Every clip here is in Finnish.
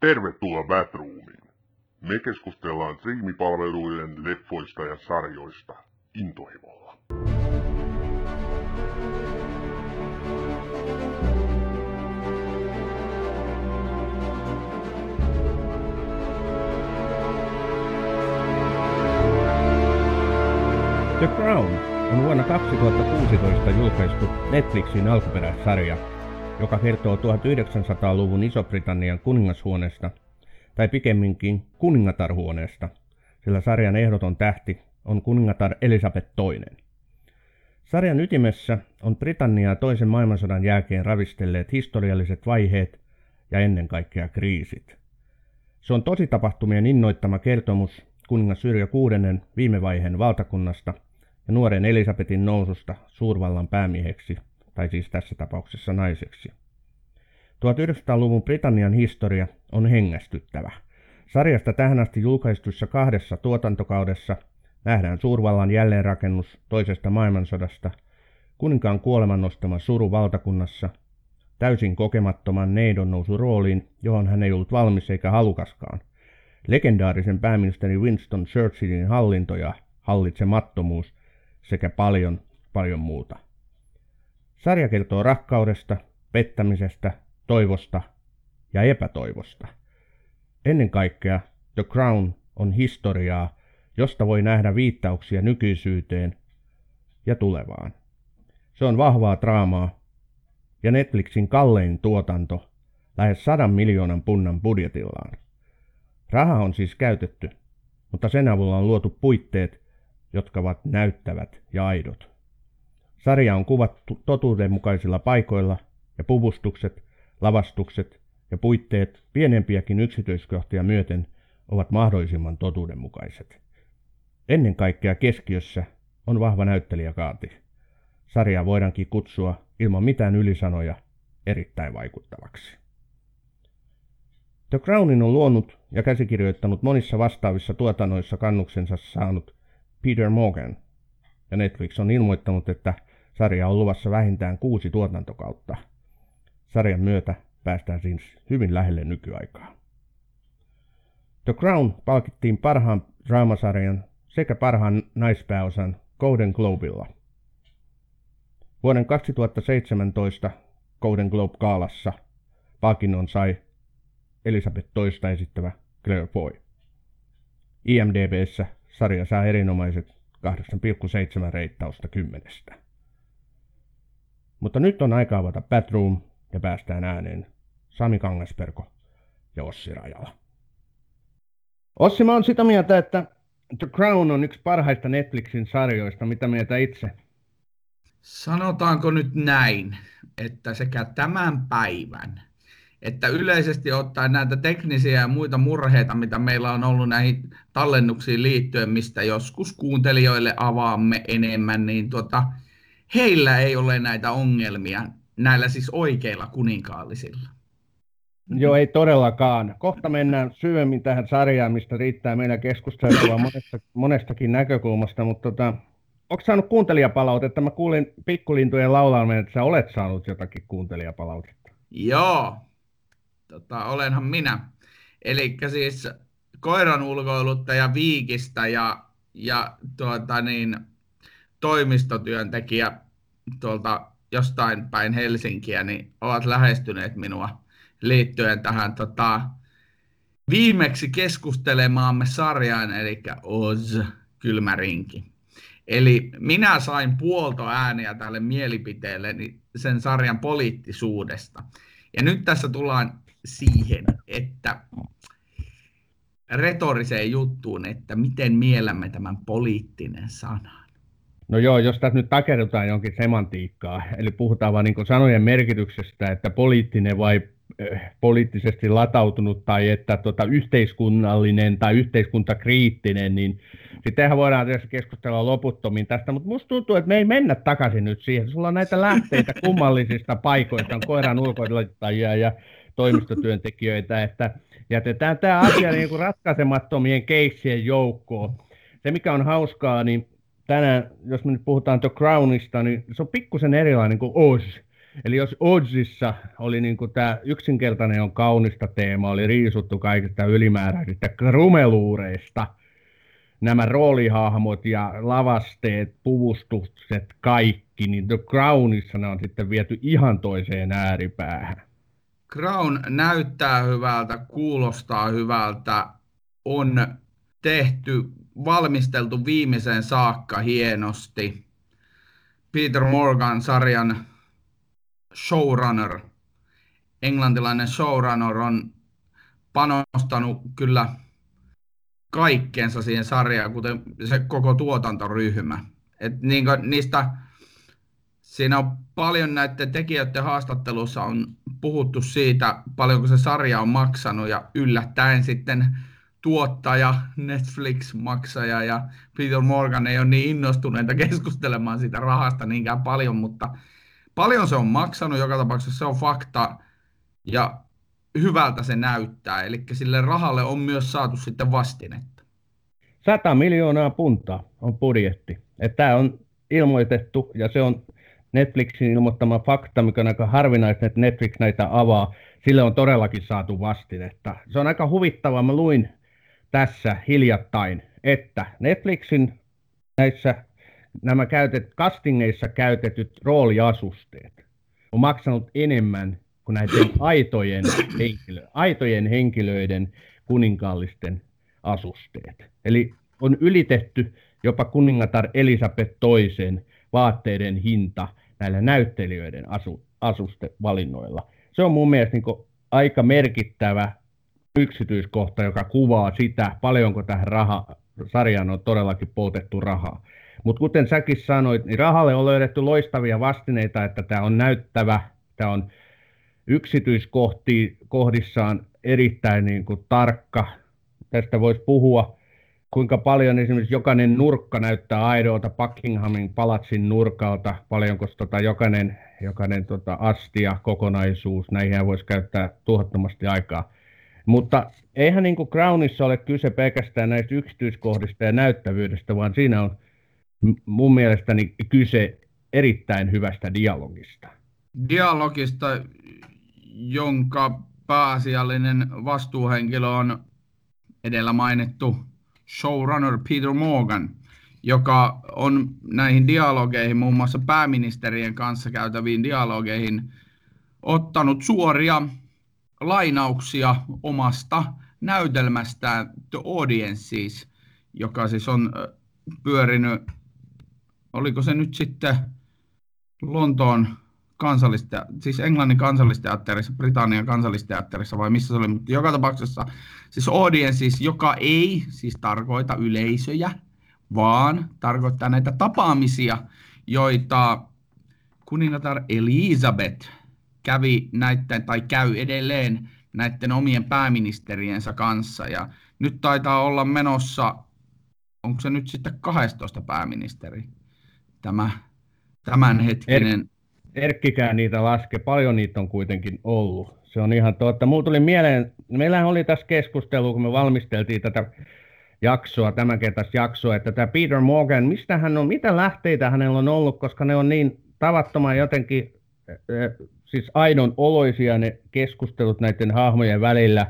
Tervetuloa Batroomiin. Me keskustellaan striimipalveluiden leffoista ja sarjoista intohimolla. The Crown on vuonna 2016 julkaistu Netflixin alkuperäissarja, joka kertoo 1900-luvun Iso-Britannian kuningashuoneesta, tai pikemminkin kuningatarhuoneesta, sillä sarjan ehdoton tähti on kuningatar Elisabeth II. Sarjan ytimessä on Britanniaa toisen maailmansodan jälkeen ravistelleet historialliset vaiheet ja ennen kaikkea kriisit. Se on tositapahtumien innoittama kertomus kuningas Yrjö VI viime vaiheen valtakunnasta ja nuoren Elisabetin noususta suurvallan päämieheksi, tai siis tässä tapauksessa naiseksi. 1900-luvun Britannian historia on hengästyttävä. Sarjasta tähän asti julkaistussa kahdessa tuotantokaudessa nähdään suurvallan jälleenrakennus toisesta maailmansodasta, kuninkaan kuoleman nostama suru valtakunnassa, täysin kokemattoman neidon nousu rooliin, johon hän ei ollut valmis eikä halukaskaan, legendaarisen pääministeri Winston Churchillin hallinto ja hallitsemattomuus sekä paljon, paljon muuta. Sarja kertoo rakkaudesta, pettämisestä, toivosta ja epätoivosta. Ennen kaikkea The Crown on historiaa, josta voi nähdä viittauksia nykyisyyteen ja tulevaan. Se on vahvaa draamaa ja Netflixin kallein tuotanto lähes sadan miljoonan punnan budjetillaan. Raha on siis käytetty, mutta sen avulla on luotu puitteet, jotka ovat näyttävät ja aidot. Sarja on kuvattu totuudenmukaisilla paikoilla ja puvustukset, lavastukset ja puitteet pienempiäkin yksityiskohtia myöten ovat mahdollisimman totuudenmukaiset. Ennen kaikkea keskiössä on vahva näyttelijäkaati. Sarjaa voidaankin kutsua ilman mitään ylisanoja erittäin vaikuttavaksi. The Crownin on luonut ja käsikirjoittanut monissa vastaavissa tuotannoissa kannuksensa saanut Peter Morgan, ja Netflix on ilmoittanut, että sarja on luvassa vähintään kuusi tuotantokautta. Sarjan myötä päästään siis hyvin lähelle nykyaikaa. The Crown palkittiin parhaan draamasarjan sekä parhaan naispääosan Golden Globilla. Vuoden 2017 Golden Globe-kaalassa palkinnon sai Elisabeth toista esittävä Claire Foy. IMDBssä sarja saa erinomaiset 8,7 reittausta kymmenestä. Mutta nyt on aika avata Batroom ja päästään ääneen Sami Kangasperko ja Ossi Rajala. Ossi, mä oon sitä mieltä, että The Crown on yksi parhaista Netflixin sarjoista. Mitä mieltä itse? Sanotaanko nyt näin, että sekä tämän päivän että yleisesti ottaen näitä teknisiä ja muita murheita, mitä meillä on ollut näihin tallennuksiin liittyen, mistä joskus kuuntelijoille avaamme enemmän, niin tota, heillä ei ole näitä ongelmia, näillä siis oikeilla kuninkaallisilla. Joo, ei todellakaan. Kohta mennään syvemmin tähän sarjaan, mistä riittää meillä keskustelua monesta, monestakin näkökulmasta, mutta tota, onko saanut kuuntelijapalautetta? Mä kuulin pikkulintujen laulamaan, että sä olet saanut jotakin kuuntelijapalautetta. Joo, tota, olenhan minä. Eli siis koiran ulkoiluttaja Viikistä ja, ja tuota niin, toimistotyöntekijä tuolta jostain päin Helsinkiä, niin ovat lähestyneet minua liittyen tähän tota, viimeksi keskustelemaamme sarjaan, eli Oz, kylmärinki. Eli minä sain puolto ääniä tälle mielipiteelle niin sen sarjan poliittisuudesta. Ja nyt tässä tullaan siihen, että retoriseen juttuun, että miten miellämme tämän poliittinen sanan. No joo, jos tässä nyt takerrutaan jonkin semantiikkaa, eli puhutaan vain niin sanojen merkityksestä, että poliittinen vai eh, poliittisesti latautunut tai että tota, yhteiskunnallinen tai yhteiskuntakriittinen, niin sittenhän voidaan tietysti keskustella loputtomiin tästä, mutta musta tuntuu, että me ei mennä takaisin nyt siihen. Sulla on näitä lähteitä kummallisista paikoista, on koiran ulkoiluttajia ja toimistotyöntekijöitä, että jätetään tämä asia niin kuin ratkaisemattomien keissien joukkoon. Se, mikä on hauskaa, niin tänään, jos me nyt puhutaan The Crownista, niin se on pikkusen erilainen kuin Oz. Eli jos Odsissa oli niin kuin tämä yksinkertainen on kaunista teema, oli riisuttu kaikista ylimääräisistä krumeluureista, nämä roolihahmot ja lavasteet, puvustukset, kaikki, niin The Crownissa ne on sitten viety ihan toiseen ääripäähän. Crown näyttää hyvältä, kuulostaa hyvältä, on tehty, valmisteltu viimeiseen saakka hienosti. Peter Morgan sarjan showrunner, englantilainen showrunner on panostanut kyllä kaikkeensa siihen sarjaan, kuten se koko tuotantoryhmä. Et niin niistä, siinä on paljon näiden tekijöiden haastattelussa on puhuttu siitä, paljonko se sarja on maksanut ja yllättäen sitten tuottaja, Netflix-maksaja ja Peter Morgan ei ole niin innostuneita keskustelemaan siitä rahasta niinkään paljon, mutta paljon se on maksanut, joka tapauksessa se on fakta ja hyvältä se näyttää, eli sille rahalle on myös saatu sitten vastinetta. 100 miljoonaa puntaa on budjetti. Tämä on ilmoitettu ja se on Netflixin ilmoittama fakta, mikä on aika harvinaista, että Netflix näitä avaa. Sille on todellakin saatu vastinetta. Se on aika huvittavaa. Mä luin tässä hiljattain, että Netflixin näissä nämä käytet, castingeissa käytetyt rooliasusteet on maksanut enemmän kuin näiden aitojen, henkilö, aitojen henkilöiden kuninkaallisten asusteet. Eli on ylitetty jopa kuningatar Elisabeth toisen vaatteiden hinta näillä näyttelijöiden asu, asustevalinnoilla. Se on mun mielestä niin aika merkittävä yksityiskohta, joka kuvaa sitä, paljonko tähän raha, sarjaan on todellakin poltettu rahaa. Mutta kuten säkin sanoit, niin rahalle on löydetty loistavia vastineita, että tämä on näyttävä, tämä on yksityiskohdissaan erittäin niin kuin tarkka. Tästä voisi puhua, kuinka paljon esimerkiksi jokainen nurkka näyttää aidolta Buckinghamin palatsin nurkalta, paljonko tota jokainen, jokainen tota astia, kokonaisuus, näihin voisi käyttää tuhottomasti aikaa. Mutta eihän niin kuin Crownissa ole kyse pelkästään näistä yksityiskohdista ja näyttävyydestä, vaan siinä on mun mielestäni kyse erittäin hyvästä dialogista. Dialogista, jonka pääasiallinen vastuuhenkilö on edellä mainittu showrunner Peter Morgan, joka on näihin dialogeihin, muun muassa pääministerien kanssa käytäviin dialogeihin, ottanut suoria lainauksia omasta näytelmästään The Audiences, joka siis on pyörinyt, oliko se nyt sitten Lontoon kansallista, siis Englannin kansallisteatterissa, Britannian kansallisteatterissa vai missä se oli, mutta joka tapauksessa siis audiences, joka ei siis tarkoita yleisöjä, vaan tarkoittaa näitä tapaamisia, joita kuningatar Elisabeth kävi näiden, tai käy edelleen näiden omien pääministeriensä kanssa. Ja nyt taitaa olla menossa, onko se nyt sitten 12 pääministeri, tämä tämänhetkinen. Er, Erkkikään niitä laske, paljon niitä on kuitenkin ollut. Se on ihan totta. Mulla tuli mieleen, meillähän oli tässä keskustelu, kun me valmisteltiin tätä jaksoa, tämänkertaista jaksoa, että tämä Peter Morgan, mistä hän on, mitä lähteitä hänellä on ollut, koska ne on niin tavattoman jotenkin siis aidon oloisia ne keskustelut näiden hahmojen välillä.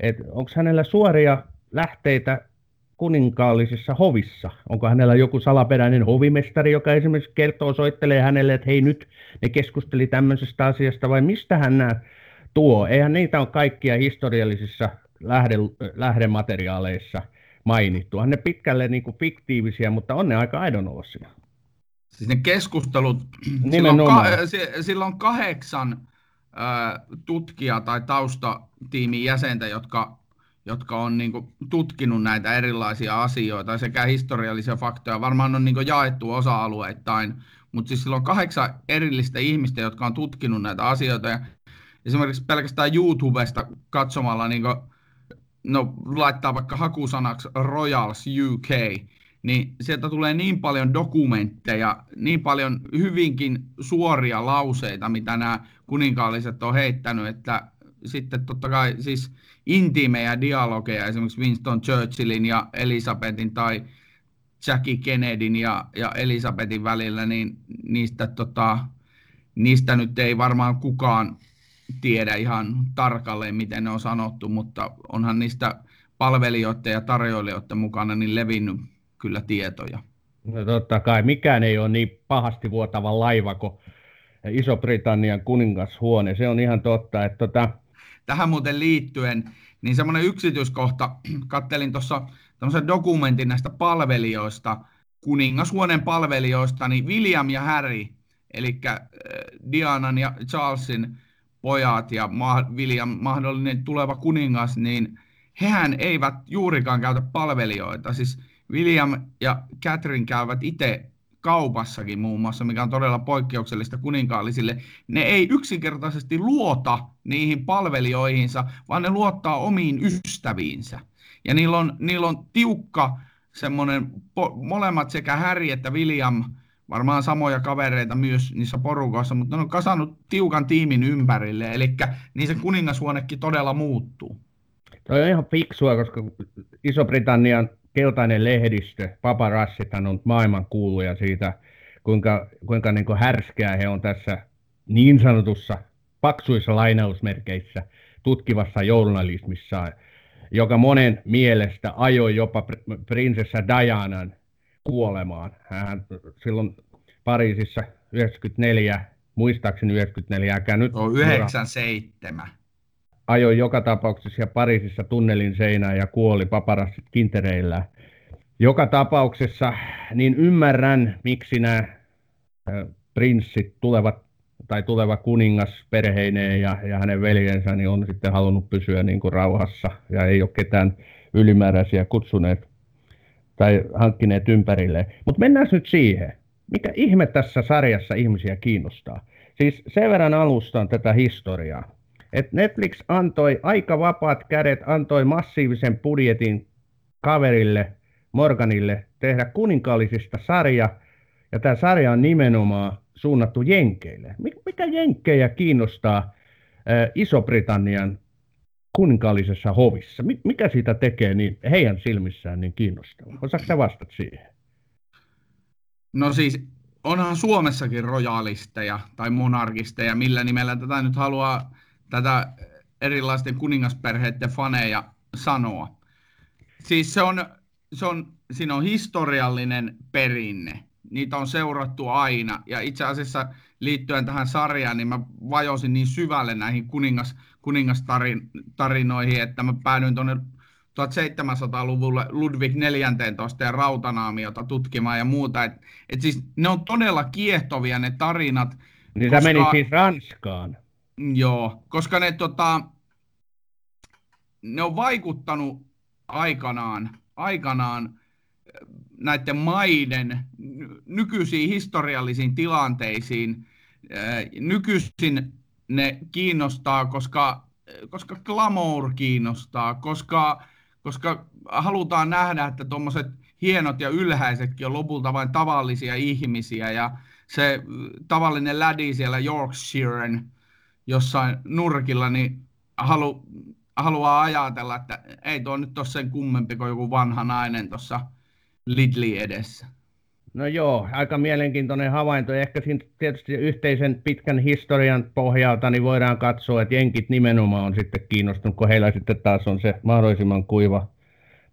että Onko hänellä suoria lähteitä kuninkaallisessa hovissa? Onko hänellä joku salaperäinen hovimestari, joka esimerkiksi kertoo, soittelee hänelle, että hei nyt ne keskusteli tämmöisestä asiasta, vai mistä hän nämä tuo? Eihän niitä ole kaikkia historiallisissa lähde, lähdemateriaaleissa mainittu. On ne pitkälle niin kuin fiktiivisiä, mutta on ne aika aidonolosia. Siis ne keskustelut, silloin, ka, silloin kahdeksan äh, tutkija tai taustatiimin jäsentä, jotka, jotka on niin kuin, tutkinut näitä erilaisia asioita sekä historiallisia faktoja. Varmaan on niin kuin, jaettu osa-alueittain, mutta siis silloin kahdeksan erillistä ihmistä, jotka on tutkinut näitä asioita. Ja esimerkiksi pelkästään YouTubesta katsomalla, niin kuin, no, laittaa vaikka hakusanaksi Royals UK, niin sieltä tulee niin paljon dokumentteja, niin paljon hyvinkin suoria lauseita, mitä nämä kuninkaalliset on heittänyt, että sitten totta kai siis intiimejä dialogeja esimerkiksi Winston Churchillin ja Elisabetin tai Jackie Kennedyn ja, ja Elisabetin välillä, niin niistä tota, niistä nyt ei varmaan kukaan tiedä ihan tarkalleen, miten ne on sanottu, mutta onhan niistä palvelijoiden ja tarjoilijoiden mukana niin levinnyt kyllä tietoja. No totta kai, mikään ei ole niin pahasti vuotava laiva kuin Iso-Britannian kuningashuone. Se on ihan totta, että tota... Tähän muuten liittyen, niin semmoinen yksityiskohta, kattelin tuossa tämmöisen dokumentin näistä palvelijoista, kuningashuoneen palvelijoista, niin William ja Harry, eli äh, Dianan ja Charlesin pojat ja William, mahdollinen tuleva kuningas, niin hehän eivät juurikaan käytä palvelijoita. Siis William ja Catherine käyvät itse kaupassakin muun muassa, mikä on todella poikkeuksellista kuninkaallisille. Ne ei yksinkertaisesti luota niihin palvelijoihinsa, vaan ne luottaa omiin ystäviinsä. Ja niillä on, niillä on tiukka semmoinen, po, molemmat sekä Harry että William, varmaan samoja kavereita myös niissä porukoissa, mutta ne on kasannut tiukan tiimin ympärille, eli niin se kuningashuonekin todella muuttuu. Toi on ihan fiksua, koska Iso-Britannian keltainen lehdistö, paparassithan on maailman kuuluja siitä, kuinka, kuinka niin härskää he on tässä niin sanotussa paksuissa lainausmerkeissä tutkivassa journalismissa, joka monen mielestä ajoi jopa prinsessa Dianan kuolemaan. Hän silloin Pariisissa 94, muistaakseni 94, nyt... No 97 ajoi joka tapauksessa ja Pariisissa tunnelin seinään ja kuoli paparassit kintereillä. Joka tapauksessa niin ymmärrän, miksi nämä prinssit tulevat tai tuleva kuningas perheineen ja, ja hänen veljensä niin on sitten halunnut pysyä niin kuin rauhassa ja ei ole ketään ylimääräisiä kutsuneet tai hankkineet ympärilleen. Mutta mennään nyt siihen. Mikä ihme tässä sarjassa ihmisiä kiinnostaa? Siis sen verran alustan tätä historiaa että Netflix antoi aika vapaat kädet, antoi massiivisen budjetin kaverille, Morganille, tehdä kuninkaallisista sarja, ja tämä sarja on nimenomaan suunnattu Jenkeille. Mikä Jenkkejä kiinnostaa Iso-Britannian kuninkaallisessa hovissa? Mikä siitä tekee niin heidän silmissään niin kiinnostavaa? Osaatko vastata siihen? No siis onhan Suomessakin rojaalisteja tai monarkisteja, millä nimellä tätä nyt haluaa tätä erilaisten kuningasperheiden faneja sanoa. Siis se on, se on, siinä on historiallinen perinne. Niitä on seurattu aina. Ja itse asiassa liittyen tähän sarjaan, niin mä vajosin niin syvälle näihin kuningas, kuningastarinoihin, että mä päädyin tuonne 1700-luvulle Ludwig 14 ja rautanaamiota tutkimaan ja muuta. Et, et siis ne on todella kiehtovia ne tarinat. Niin koska... sä menit siis Ranskaan. Joo, koska ne, tota, ne on vaikuttanut aikanaan, aikanaan äh, näiden maiden nykyisiin historiallisiin tilanteisiin. Äh, nykyisin ne kiinnostaa, koska, koska glamour kiinnostaa, koska, koska halutaan nähdä, että tuommoiset hienot ja ylhäisetkin on lopulta vain tavallisia ihmisiä ja se tavallinen lädi siellä Yorkshiren jossain nurkilla, niin halu, haluaa ajatella, että ei tuo nyt ole sen kummempi kuin joku vanha nainen tuossa Lidli edessä. No joo, aika mielenkiintoinen havainto. Ehkä siinä tietysti yhteisen pitkän historian pohjalta niin voidaan katsoa, että jenkit nimenomaan on sitten kiinnostunut, kun heillä sitten taas on se mahdollisimman kuiva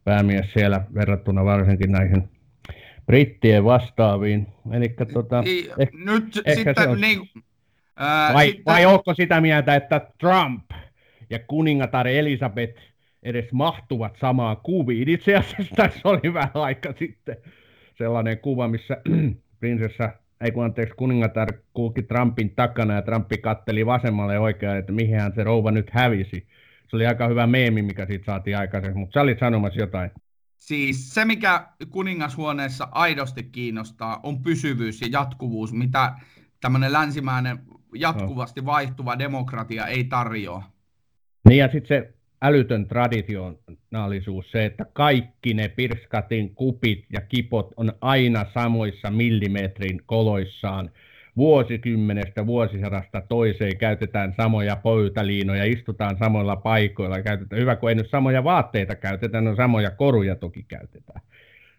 päämies siellä verrattuna varsinkin näihin brittien vastaaviin. Elikkä, tota, niin, eh, nyt ehkä sitten, on... niin, Ää, vai, sitten... vai onko sitä mieltä, että Trump ja kuningatar Elisabeth edes mahtuvat samaan kuviin? Itse asiassa tässä oli vähän aika sitten sellainen kuva, missä prinsessa, ei kun anteeksi, kuningatar kulki Trumpin takana ja Trumpi katteli vasemmalle ja oikealle, että mihin se rouva nyt hävisi. Se oli aika hyvä meemi, mikä siitä saatiin aikaiseksi, mutta sä olit sanomassa jotain. Siis se, mikä kuningashuoneessa aidosti kiinnostaa, on pysyvyys ja jatkuvuus, mitä tämmöinen länsimäinen jatkuvasti vaihtuva demokratia ei tarjoa. Niin ja sitten se älytön traditionaalisuus, se, että kaikki ne pirskatin kupit ja kipot on aina samoissa millimetrin koloissaan. Vuosikymmenestä, vuosisadasta toiseen käytetään samoja pöytäliinoja, istutaan samoilla paikoilla, käytetään, hyvä kun ei nyt samoja vaatteita käytetään, no samoja koruja toki käytetään.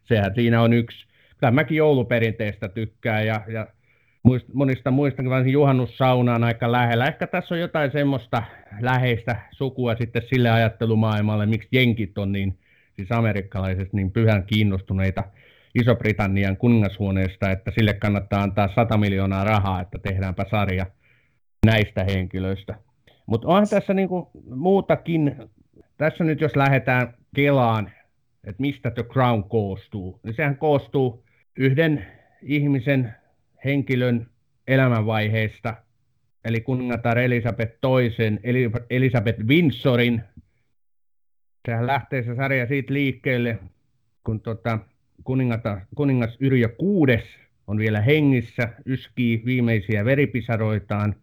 Sehän siinä on yksi, kyllä mäkin jouluperinteestä tykkään ja, ja muist, monista muistakin varsinkin juhannussauna on aika lähellä. Ehkä tässä on jotain semmoista läheistä sukua sitten sille ajattelumaailmalle, miksi jenkit on niin, siis amerikkalaiset niin pyhän kiinnostuneita Iso-Britannian kuningashuoneesta, että sille kannattaa antaa 100 miljoonaa rahaa, että tehdäänpä sarja näistä henkilöistä. Mutta onhan tässä niinku muutakin, tässä nyt jos lähdetään Kelaan, että mistä The Crown koostuu, niin sehän koostuu yhden ihmisen henkilön elämänvaiheesta, eli kuningatar Elisabeth toisen, Elisabeth Windsorin. Sehän lähtee se sarja siitä liikkeelle, kun tota, kuningas Yrjö kuudes on vielä hengissä, yskii viimeisiä veripisaroitaan.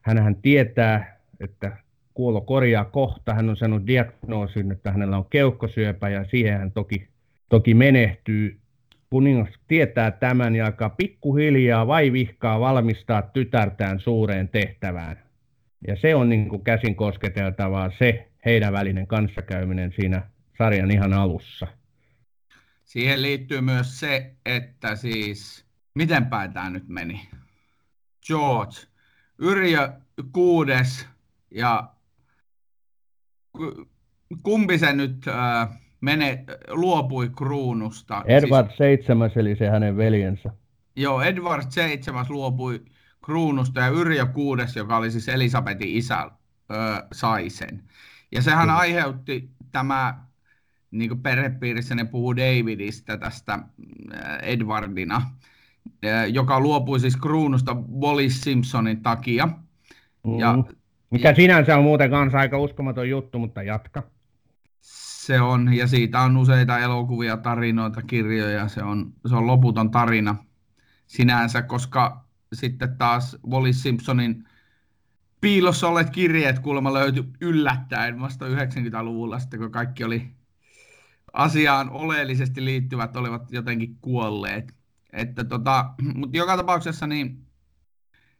Hänhän tietää, että kuolo korjaa kohta. Hän on saanut diagnoosin, että hänellä on keuhkosyöpä ja siihen hän toki, toki menehtyy. Kuningas tietää tämän ja alkaa pikkuhiljaa vaivihkaa valmistaa tytärtään suureen tehtävään. Ja se on niin kuin käsin kosketeltavaa se heidän välinen kanssakäyminen siinä sarjan ihan alussa. Siihen liittyy myös se, että siis, miten päin tämä nyt meni? George, Yrjö kuudes ja kumpi se nyt äh, mene, luopui kruunusta? Edward siis, VII, eli se hänen veljensä. Joo, Edward VII luopui kruunusta ja Yrjö kuudes, joka oli siis Elisabetin isä, äh, sai sen. Ja sehän Kyllä. aiheutti tämä niin kuin perhepiirissä ne puhuu Davidista tästä Edwardina, joka luopui siis kruunusta Wallis Simpsonin takia. Mm. Ja, Mikä sinänsä on muuten kanssa aika uskomaton juttu, mutta jatka. Se on, ja siitä on useita elokuvia, tarinoita, kirjoja, se on, se on loputon tarina sinänsä, koska sitten taas Wallis Simpsonin piilossa olleet kirjeet kuulemma löytyi yllättäen vasta 90-luvulla, sitten kun kaikki oli asiaan oleellisesti liittyvät olivat jotenkin kuolleet. Että tota, mutta joka tapauksessa niin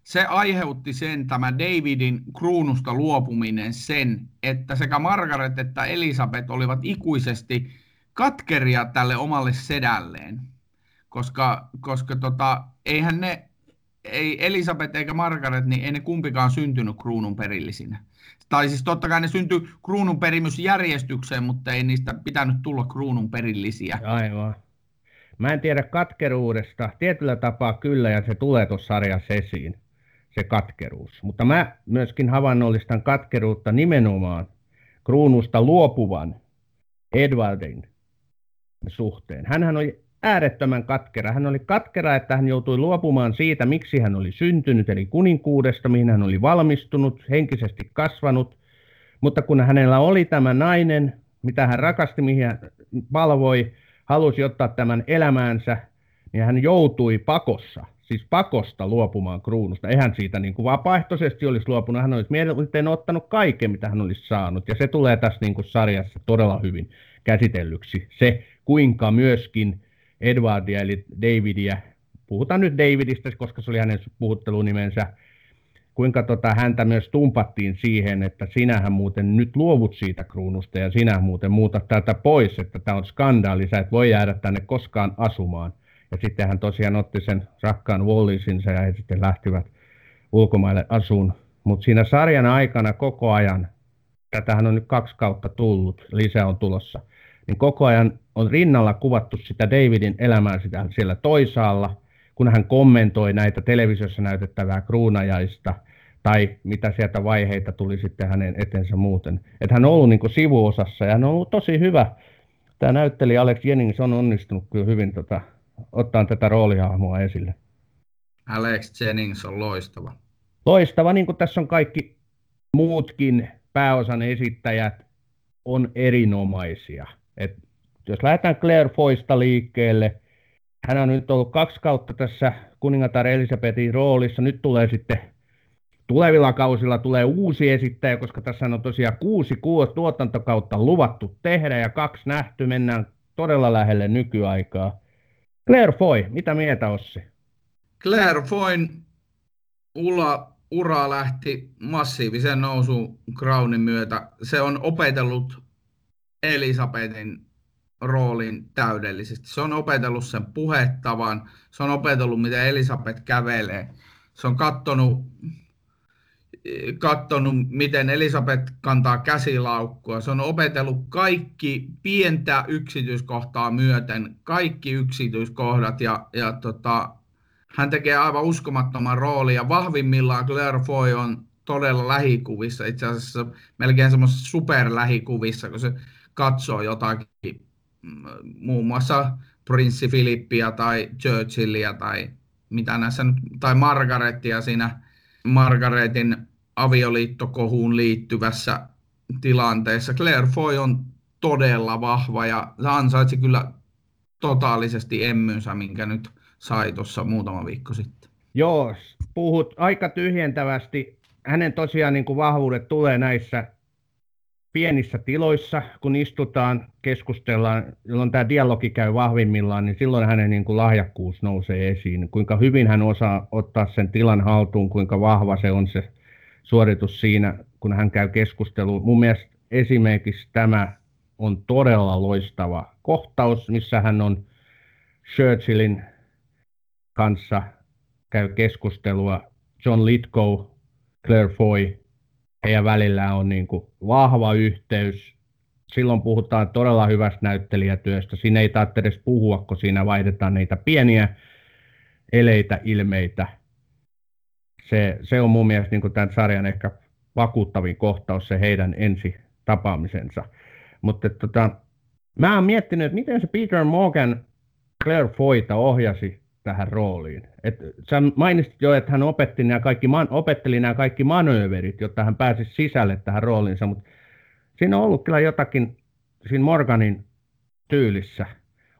se aiheutti sen, tämä Davidin kruunusta luopuminen sen, että sekä Margaret että Elisabeth olivat ikuisesti katkeria tälle omalle sedälleen. Koska, koska tota, eihän ne, ei Elisabeth eikä Margaret, niin ei ne kumpikaan syntynyt kruunun perillisinä tai siis totta kai ne syntyi kruunun perimysjärjestykseen, mutta ei niistä pitänyt tulla kruunun perillisiä. Aivan. Mä en tiedä katkeruudesta. Tietyllä tapaa kyllä, ja se tulee tuossa sarjassa esiin, se katkeruus. Mutta mä myöskin havainnollistan katkeruutta nimenomaan kruunusta luopuvan Edwardin suhteen. Hänhän oli äärettömän katkera. Hän oli katkera, että hän joutui luopumaan siitä, miksi hän oli syntynyt, eli kuninkuudesta, mihin hän oli valmistunut, henkisesti kasvanut. Mutta kun hänellä oli tämä nainen, mitä hän rakasti, mihin hän palvoi, halusi ottaa tämän elämäänsä, niin hän joutui pakossa, siis pakosta luopumaan kruunusta. Eihän siitä niin kuin vapaaehtoisesti olisi luopunut, hän olisi mieluiten ottanut kaiken, mitä hän olisi saanut. Ja se tulee tässä niin kuin sarjassa todella hyvin käsitellyksi. Se, kuinka myöskin Edwardia eli Davidia, puhutaan nyt Davidista, koska se oli hänen puhuttelunimensä, kuinka tota, häntä myös tumpattiin siihen, että sinähän muuten nyt luovut siitä kruunusta ja sinä muuten muutat täältä pois, että tämä on skandaali, sä et voi jäädä tänne koskaan asumaan. Ja sitten hän tosiaan otti sen rakkaan Wallisinsa ja he sitten lähtivät ulkomaille asuun. Mutta siinä sarjan aikana koko ajan, tätähän on nyt kaksi kautta tullut, lisää on tulossa – niin koko ajan on rinnalla kuvattu sitä Davidin elämää sitä siellä toisaalla, kun hän kommentoi näitä televisiossa näytettävää kruunajaista tai mitä sieltä vaiheita tuli sitten hänen etensä muuten. Että hän on ollut niin sivuosassa ja hän on ollut tosi hyvä. Tämä näytteli Alex Jennings on onnistunut kyllä hyvin tota, ottaa tätä roolihahmoa esille. Alex Jennings on loistava. Loistava, niin kuin tässä on kaikki muutkin pääosan esittäjät, on erinomaisia. Et jos lähdetään Claire Foista liikkeelle, hän on nyt ollut kaksi kautta tässä kuningatar Elisabetin roolissa. Nyt tulee sitten tulevilla kausilla tulee uusi esittäjä, koska tässä on tosiaan kuusi tuotantokautta luvattu tehdä ja kaksi nähty. Mennään todella lähelle nykyaikaa. Claire Foy, mitä mieltä Ossi? Claire Foyn ura, ura lähti massiivisen nousun Crownin myötä. Se on opetellut Elisabetin roolin täydellisesti. Se on opetellut sen puhettavan, se on opetellut, miten Elisabeth kävelee. Se on kattonut, kattonut miten Elisabeth kantaa käsilaukkua. Se on opetellut kaikki pientä yksityiskohtaa myöten, kaikki yksityiskohdat ja, ja tota, hän tekee aivan uskomattoman roolin ja vahvimmillaan Claire Foy on todella lähikuvissa, itse asiassa melkein semmoisessa superlähikuvissa, kun se katsoo jotakin, mm, muun muassa prinssi Filippiä tai Churchillia tai mitä näissä nyt, tai Margarettia siinä Margaretin avioliittokohuun liittyvässä tilanteessa. Claire Foy on todella vahva ja se ansaitsi kyllä totaalisesti emmynsä, minkä nyt sai tuossa muutama viikko sitten. Joo, puhut aika tyhjentävästi. Hänen tosiaan niin kuin vahvuudet tulee näissä pienissä tiloissa, kun istutaan, keskustellaan, jolloin tämä dialogi käy vahvimmillaan, niin silloin hänen niin kuin lahjakkuus nousee esiin. Kuinka hyvin hän osaa ottaa sen tilan haltuun, kuinka vahva se on se suoritus siinä, kun hän käy keskustelua. Mun mielestä esimerkiksi tämä on todella loistava kohtaus, missä hän on Churchillin kanssa käy keskustelua. John Lithgow, Claire Foy, heidän välillään on niin kuin vahva yhteys. Silloin puhutaan todella hyvästä näyttelijätyöstä. Siinä ei tarvitse edes puhua, kun siinä vaihdetaan niitä pieniä eleitä, ilmeitä. Se, se on mun mielestä niin kuin tämän sarjan ehkä vakuuttavin kohtaus, se heidän ensi tapaamisensa. Mutta tota, mä oon miettinyt, että miten se Peter Morgan Claire Foyta ohjasi tähän rooliin. Et sä mainitsit jo, että hän opetti nämä kaikki, man, opetteli nämä kaikki manööverit, jotta hän pääsisi sisälle tähän rooliinsa, mutta siinä on ollut kyllä jotakin siinä Morganin tyylissä.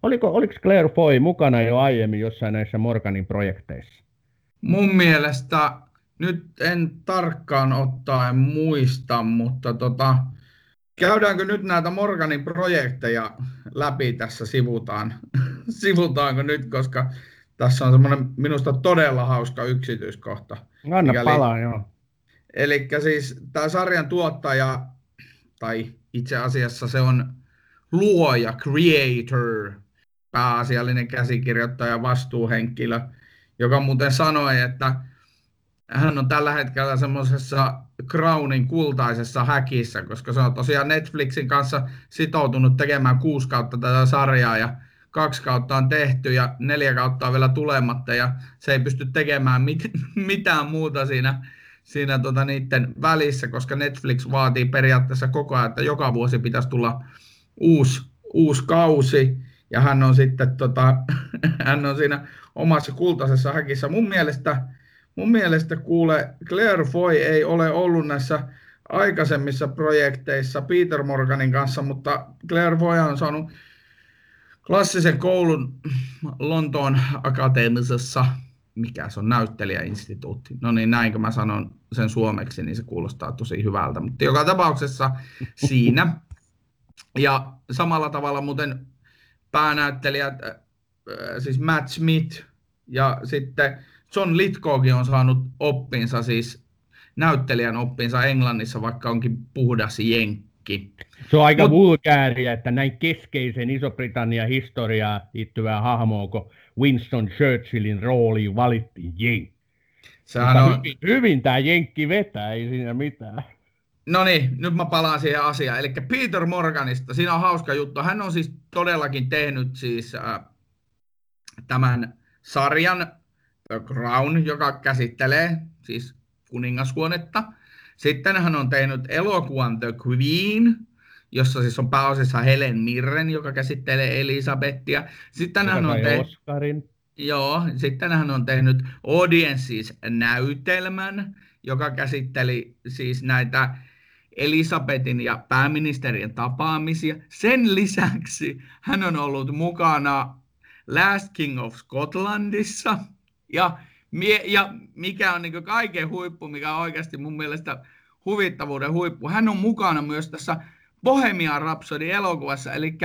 Oliko, oliko Claire Foy mukana jo aiemmin jossain näissä Morganin projekteissa? Mun mielestä, nyt en tarkkaan ottaen muista, mutta tota, käydäänkö nyt näitä Morganin projekteja läpi tässä sivutaan? Sivutaanko nyt, koska tässä on semmoinen minusta todella hauska yksityiskohta. Anna mikäli, palaa, joo. Eli siis tämä sarjan tuottaja, tai itse asiassa se on luoja, creator, pääasiallinen käsikirjoittaja, vastuuhenkilö, joka muuten sanoi, että hän on tällä hetkellä semmoisessa Crownin kultaisessa häkissä, koska se on tosiaan Netflixin kanssa sitoutunut tekemään kuusi kautta tätä sarjaa ja kaksi kautta on tehty ja neljä kautta on vielä tulematta ja se ei pysty tekemään mit, mitään muuta siinä, siinä tota niiden välissä, koska Netflix vaatii periaatteessa koko ajan, että joka vuosi pitäisi tulla uusi, uusi kausi ja hän on sitten tota, hän on siinä omassa kultaisessa häkissä. Mun mielestä, mun mielestä kuule, Claire Foy ei ole ollut näissä aikaisemmissa projekteissa Peter Morganin kanssa, mutta Claire Foy on saanut klassisen koulun Lontoon akateemisessa, mikä se on, näyttelijäinstituutti. No niin, näin kun mä sanon sen suomeksi, niin se kuulostaa tosi hyvältä. Mutta joka tapauksessa siinä. Ja samalla tavalla muuten päänäyttelijät, siis Matt Smith ja sitten John Litkokin on saanut oppinsa, siis näyttelijän oppinsa Englannissa, vaikka onkin puhdas jenkki. Se on aika Mut... vulgääriä, että näin keskeisen Iso-Britannian historiaa liittyvää hahmoa, kun Winston Churchillin rooliin valittiin Jenkki. Sehän on... hyvin, hyvin tämä Jenkki vetää, ei siinä mitään. No niin, nyt mä palaan siihen asiaan. Eli Peter Morganista, siinä on hauska juttu. Hän on siis todellakin tehnyt siis äh, tämän sarjan The Crown, joka käsittelee siis kuningashuonetta. Sitten hän on tehnyt elokuvan The Queen, jossa siis on pääosassa Helen Mirren, joka käsittelee Elisabettia. Sitten hän on tehnyt... Oscarin. Joo, sitten hän on tehnyt Audiences-näytelmän, joka käsitteli siis näitä Elisabetin ja pääministerien tapaamisia. Sen lisäksi hän on ollut mukana Last King of Scotlandissa. Ja, ja mikä on niin kaiken huippu, mikä on oikeasti mun mielestä huvittavuuden huippu. Hän on mukana myös tässä Bohemian Rhapsody elokuvassa, eli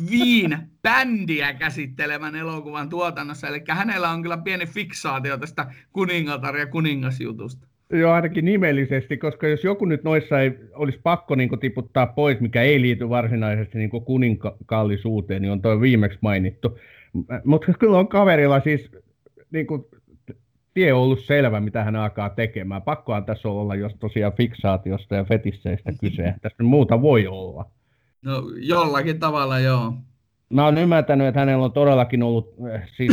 Queen-bändiä käsittelevän elokuvan tuotannossa. Eli hänellä on kyllä pieni fiksaatio tästä kuningatar ja kuningasjutusta. Joo, ainakin nimellisesti, koska jos joku nyt noissa ei olisi pakko niin tiputtaa pois, mikä ei liity varsinaisesti niin kuninkaallisuuteen, niin on tuo viimeksi mainittu. Mutta kyllä on kaverilla siis niin kuin, tie on ollut selvä, mitä hän alkaa tekemään. Pakkohan tässä olla, jos tosiaan fiksaatiosta ja fetisseistä kyse. Tässä muuta voi olla. No jollakin tavalla joo. Mä oon ymmärtänyt, että hänellä on todellakin ollut siis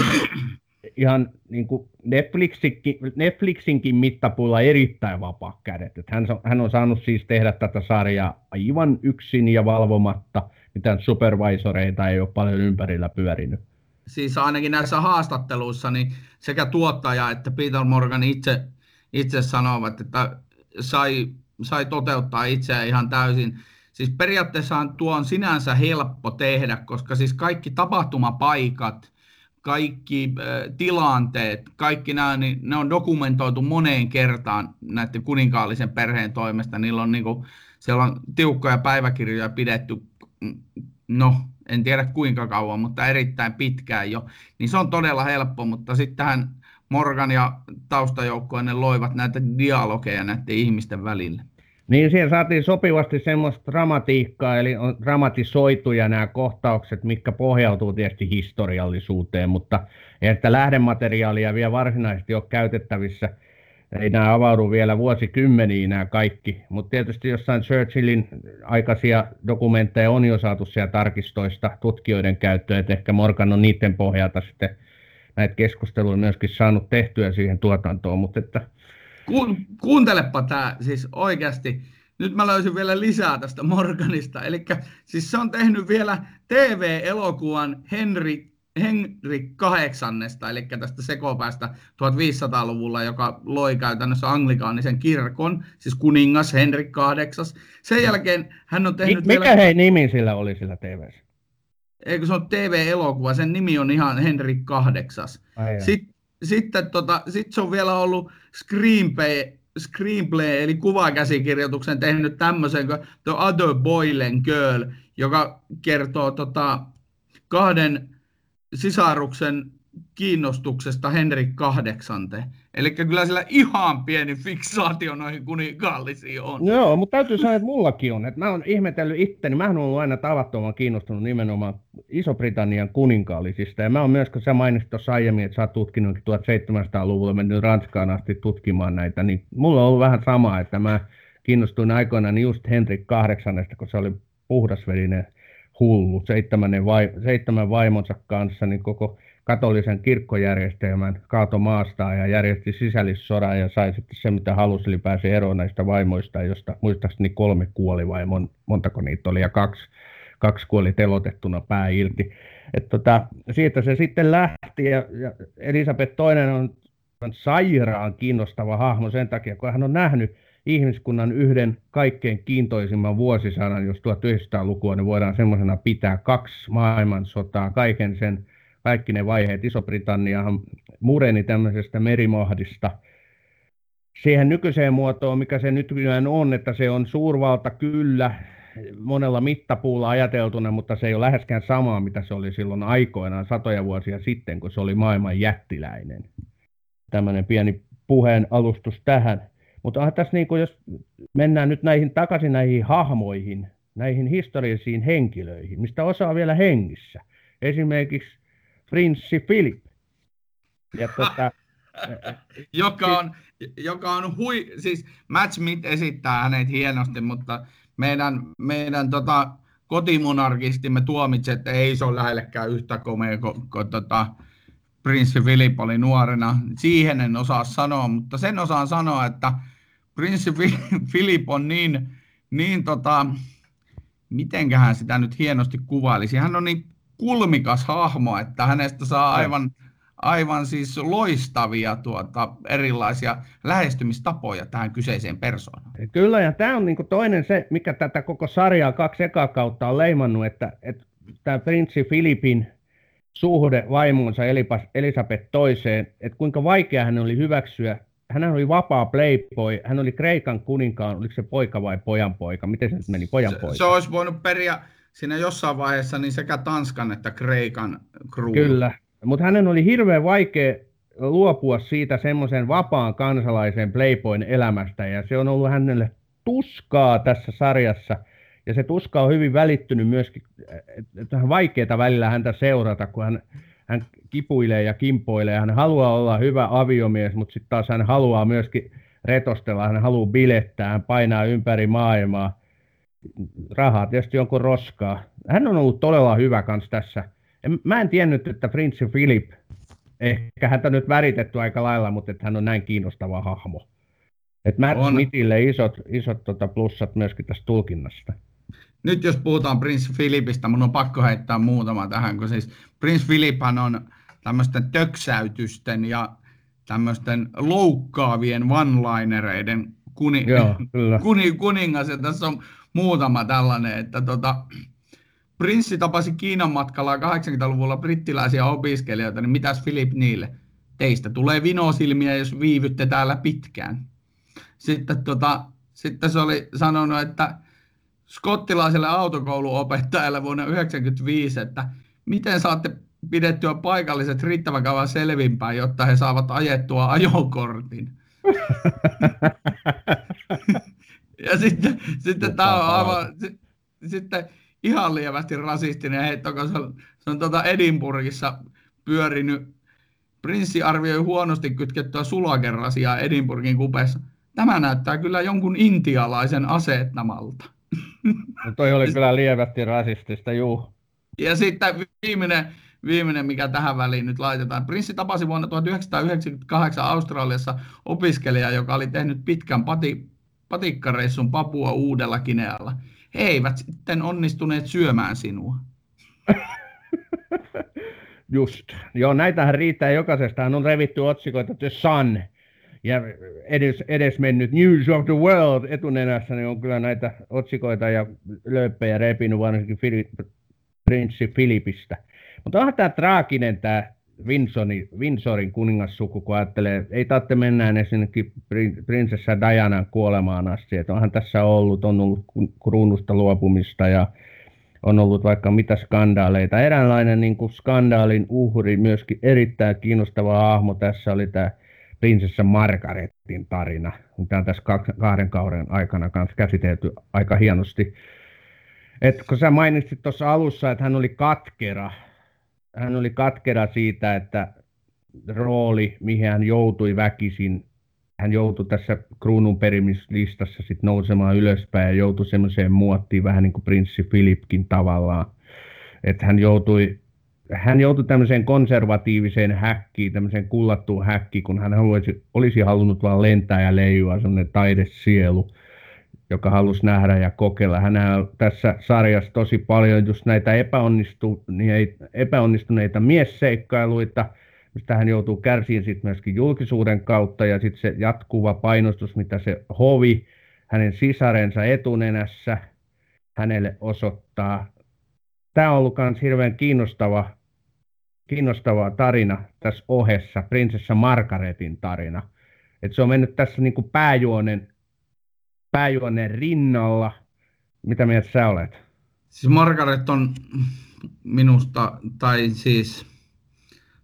ihan niin kuin Netflixinkin, Netflixinkin mittapuilla erittäin vapaa kädet. Että hän, hän on saanut siis tehdä tätä sarjaa aivan yksin ja valvomatta. Mitään supervisoreita ei ole paljon ympärillä pyörinyt. Siis ainakin näissä haastatteluissa niin sekä tuottaja että Peter Morgan itse, itse sanovat, että sai, sai toteuttaa itseään ihan täysin. Siis periaatteessa tuo on sinänsä helppo tehdä, koska siis kaikki tapahtumapaikat – kaikki äh, tilanteet, kaikki nämä, niin ne on dokumentoitu moneen kertaan näiden kuninkaallisen perheen toimesta. Niillä on, niin kuin, siellä on tiukkoja päiväkirjoja pidetty, mm, no en tiedä kuinka kauan, mutta erittäin pitkään jo. Niin se on todella helppo, mutta sitten tähän Morgan ja taustajoukkoinen loivat näitä dialogeja näiden ihmisten välille. Niin siihen saatiin sopivasti semmoista dramatiikkaa, eli on dramatisoituja nämä kohtaukset, mitkä pohjautuu tietysti historiallisuuteen, mutta että lähdemateriaalia vielä varsinaisesti ole käytettävissä. Ei nämä avaudu vielä vuosikymmeniin nämä kaikki, mutta tietysti jossain Churchillin aikaisia dokumentteja on jo saatu siellä tarkistoista tutkijoiden käyttöön, että ehkä Morgan on niiden pohjalta sitten näitä keskusteluja myöskin saanut tehtyä siihen tuotantoon, mutta että Ku, kuuntelepa tämä siis oikeasti. Nyt mä löysin vielä lisää tästä Morganista. Eli siis se on tehnyt vielä TV-elokuvan Henry, Henry kahdeksannesta, eli tästä sekopäästä 1500-luvulla, joka loi käytännössä anglikaanisen kirkon, siis kuningas Henry kahdeksas. Sen jälkeen hän on tehnyt Mikä vielä... hei nimi sillä oli sillä tv Eikö se ole TV-elokuva, sen nimi on ihan Henry kahdeksas. Sitten sitten tota, sit se on vielä ollut screenplay, screenplay eli kuvakäsikirjoituksen tehnyt tämmöisen kuin The Other Boy and Girl, joka kertoo tota, kahden sisaruksen kiinnostuksesta Henrik kahdeksante. Eli kyllä sillä ihan pieni fiksaatio noihin kuninkaallisiin on. Joo, mutta täytyy sanoa, että mullakin on. Että mä oon ihmetellyt itteni. Mä oon ollut aina tavattoman kiinnostunut nimenomaan Iso-Britannian kuninkaallisista. Ja mä oon myös, kun sä mainitsit tuossa aiemmin, että sä oot tutkinut 1700-luvulla, mennyt Ranskaan asti tutkimaan näitä, niin mulla on ollut vähän sama, että mä kiinnostuin aikoinaan just Henrik kahdeksannesta, kun se oli puhdasverinen hullu, seitsemän, vai, seitsemän vaimonsa kanssa, niin koko katolisen kirkkojärjestelmän kaato maastaan ja järjesti sisällissodan ja sai sitten se, mitä halusi, eli pääsi eroon näistä vaimoista, josta muistaakseni kolme kuoli vai mon, montako niitä oli, ja kaksi, kaksi kuoli telotettuna pää irti. Tota, siitä se sitten lähti, ja, ja Elisabeth on, on sairaan kiinnostava hahmo sen takia, kun hän on nähnyt ihmiskunnan yhden kaikkein kiintoisimman vuosisadan, jos 1900-lukua, niin voidaan semmoisena pitää kaksi maailmansotaa, kaiken sen kaikki ne vaiheet. Iso-Britanniahan mureni tämmöisestä merimahdista siihen nykyiseen muotoon, mikä se nykyään on, että se on suurvalta kyllä monella mittapuulla ajateltuna, mutta se ei ole läheskään samaa, mitä se oli silloin aikoinaan satoja vuosia sitten, kun se oli maailman jättiläinen. Tämmöinen pieni puheen alustus tähän. Mutta tässä niin kuin, jos mennään nyt näihin takaisin näihin hahmoihin, näihin historiallisiin henkilöihin, mistä osa on vielä hengissä. Esimerkiksi prinssi Philip. Ja tota, joka on, joka on hui, siis Matt Smith esittää hänet hienosti, mutta meidän, meidän tota, kotimonarkistimme tuomitsi, että ei se ole lähellekään yhtä komea kuin, kuin tota, prinssi Philip oli nuorena. Siihen en osaa sanoa, mutta sen osaan sanoa, että prinssi Philip on niin, niin tota, mitenköhän sitä nyt hienosti kuvailisi. Hän on niin kulmikas hahmo, että hänestä saa aivan, aivan siis loistavia tuota, erilaisia lähestymistapoja tähän kyseiseen persoonaan. Kyllä, ja tämä on niinku toinen se, mikä tätä koko sarjaa kaksi ekaa kautta on leimannut, että, että tämä prinssi Filipin suhde vaimonsa Elisabeth toiseen, että kuinka vaikea hän oli hyväksyä hän oli vapaa playboy, hän oli Kreikan kuninkaan, oliko se poika vai pojanpoika, miten se nyt meni, pojanpoika? Se, se olisi voinut periä siinä jossain vaiheessa niin sekä Tanskan että Kreikan crew. Kyllä, mutta hänen oli hirveän vaikea luopua siitä semmoisen vapaan kansalaisen Playboyn elämästä ja se on ollut hänelle tuskaa tässä sarjassa ja se tuska on hyvin välittynyt myöskin, että on vaikeaa välillä häntä seurata, kun hän, hän kipuilee ja kimpoilee. Hän haluaa olla hyvä aviomies, mutta sitten taas hän haluaa myöskin retostella, hän haluaa bilettää, hän painaa ympäri maailmaa. Rahaa tietysti jonkun roskaa. Hän on ollut todella hyvä kans tässä. Mä en tiennyt, että Prince Philip, ehkä häntä nyt väritetty aika lailla, mutta että hän on näin kiinnostava hahmo. Että Matt on. Smithille isot, isot tota plussat myöskin tästä tulkinnasta. Nyt jos puhutaan Prince Philipistä, mun on pakko heittää muutama tähän, kun siis Prince Philiphan on tämmöisten töksäytysten ja tämmöisten loukkaavien one-linereiden kuni, Joo, kuni, kuningas, ja tässä on muutama tällainen, että tota, Prinssi tapasi Kiinan matkalla 80-luvulla brittiläisiä opiskelijoita, niin mitäs Philip niille? Teistä tulee vinosilmiä, jos viivytte täällä pitkään. Sitten, tota, sitten se oli sanonut, että skottilaiselle autokouluopettajalle vuonna 1995, että miten saatte pidettyä paikalliset riittävän kauan selvinpäin, jotta he saavat ajettua ajokortin. ja sitten, sitten tämä on aivan, sitten ihan lievästi rasistinen heitto, kun se on, se on tuota Edinburghissa pyörinyt. Prinssi arvioi huonosti kytkettyä sulakerasia Edinburghin kupeessa. Tämä näyttää kyllä jonkun intialaisen asettamalta. No toi oli kyllä lievästi rasistista, juu. Ja sitten viimeinen, viimeinen, mikä tähän väliin nyt laitetaan. Prinssi tapasi vuonna 1998 Australiassa opiskelija, joka oli tehnyt pitkän pati, patikkareissun Papua Uudella Kinealla. He eivät sitten onnistuneet syömään sinua. Just. Joo, näitähän riittää jokaisesta. On revitty otsikoita The Sun ja edes, mennyt News of the World etunenässä, niin on kyllä näitä otsikoita ja lööppejä repinyt varsinkin prinssi Filipistä. Mutta onhan tämä traaginen tämä Windsorin, Windsorin kuningassuku, kun ajattelee, ei tarvitse mennä sinnekin prinsessa Dianan kuolemaan asti. Että onhan tässä ollut, on ollut kruunusta luopumista ja on ollut vaikka mitä skandaaleita. Eräänlainen niin kuin skandaalin uhri, myöskin erittäin kiinnostava hahmo tässä oli tämä prinsessa Margaretin tarina, mitä on tässä kahden kauden aikana käsitelty aika hienosti. Et kun sä mainitsit tuossa alussa, että hän oli katkera, hän oli katkera siitä, että rooli, mihin hän joutui väkisin, hän joutui tässä kruununperimislistassa sit nousemaan ylöspäin ja joutui semmoiseen muottiin vähän niin kuin prinssi Philipkin tavallaan. Että hän joutui hän joutui tämmöiseen konservatiiviseen häkkiin, tämmöiseen kullattuun häkkiin, kun hän haluaisi, olisi halunnut vain lentää ja leijua, semmoinen taidesielu, joka halusi nähdä ja kokeilla. Hän on tässä sarjassa tosi paljon just näitä epäonnistuneita, epäonnistuneita miesseikkailuita, mistä hän joutuu kärsiin sitten myöskin julkisuuden kautta ja sitten se jatkuva painostus, mitä se hovi hänen sisarensa etunenässä hänelle osoittaa tämä on ollut myös hirveän kiinnostava, kiinnostava tarina tässä ohessa, prinsessa Margaretin tarina. Et se on mennyt tässä niin kuin pääjuonen, pääjuonen rinnalla. Mitä mieltä sä olet? Siis Margaret on minusta, tai siis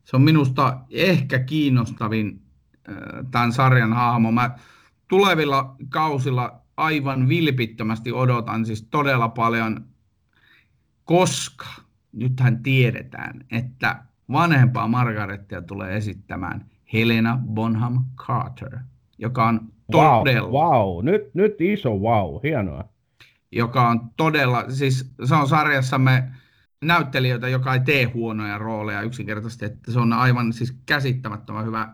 se on minusta ehkä kiinnostavin tämän sarjan hahmo. Mä tulevilla kausilla aivan vilpittömästi odotan siis todella paljon koska nythän tiedetään, että vanhempaa Margarettia tulee esittämään Helena Bonham Carter, joka on todella... Wow, wow. Nyt, nyt iso wow, hienoa. Joka on todella, siis se on sarjassamme näyttelijöitä, joka ei tee huonoja rooleja yksinkertaisesti, että se on aivan siis käsittämättömän hyvä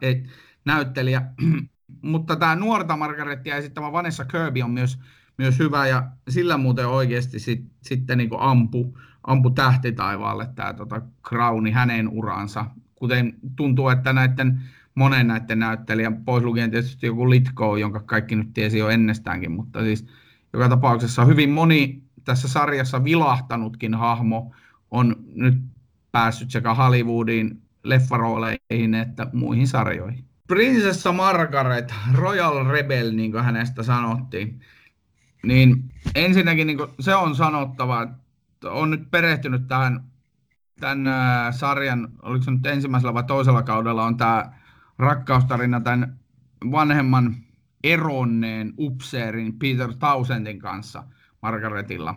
näyttelijä. Mutta tämä nuorta Margarettia esittämä Vanessa Kirby on myös myös hyvä ja sillä muuten oikeasti sit, sitten niin ampu, ampu tähti taivaalle tämä tota Crowni hänen uransa. Kuten tuntuu, että näiden monen näiden näyttelijän, pois lukien tietysti joku Litko, jonka kaikki nyt tiesi jo ennestäänkin, mutta siis joka tapauksessa hyvin moni tässä sarjassa vilahtanutkin hahmo on nyt päässyt sekä Hollywoodiin leffarooleihin että muihin sarjoihin. Prinsessa Margaret, Royal Rebel, niin kuin hänestä sanottiin. Niin ensinnäkin niin se on sanottava, että on nyt perehtynyt tähän tämän sarjan, oliko se nyt ensimmäisellä vai toisella kaudella, on tämä rakkaustarina tämän vanhemman eronneen upseerin Peter Townsendin kanssa Margaretilla.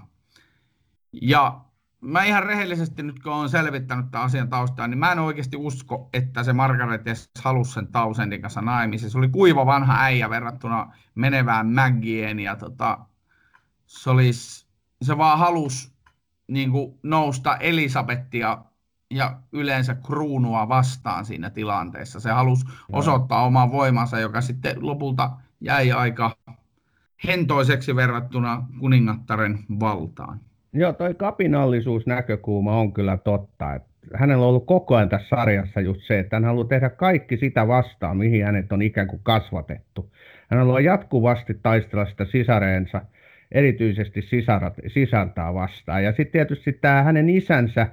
Ja mä ihan rehellisesti nyt kun olen selvittänyt tämän asian taustaa, niin mä en oikeasti usko, että se Margaret halusi sen Townsendin kanssa naimisiin. Se oli kuiva vanha äijä verrattuna menevään Maggien ja tota, se, olisi, se vaan halusi niin kuin, nousta Elisabettia ja yleensä kruunua vastaan siinä tilanteessa. Se halusi osoittaa oman voimansa, joka sitten lopulta jäi aika hentoiseksi verrattuna kuningattaren valtaan. Joo, toi kapinallisuusnäkökulma on kyllä totta. Että hänellä on ollut koko ajan tässä sarjassa just se, että hän haluaa tehdä kaikki sitä vastaan, mihin hänet on ikään kuin kasvatettu. Hän haluaa jatkuvasti taistella sitä sisareensa, erityisesti sisarat, sisältää vastaan. Ja sitten tietysti tämä hänen isänsä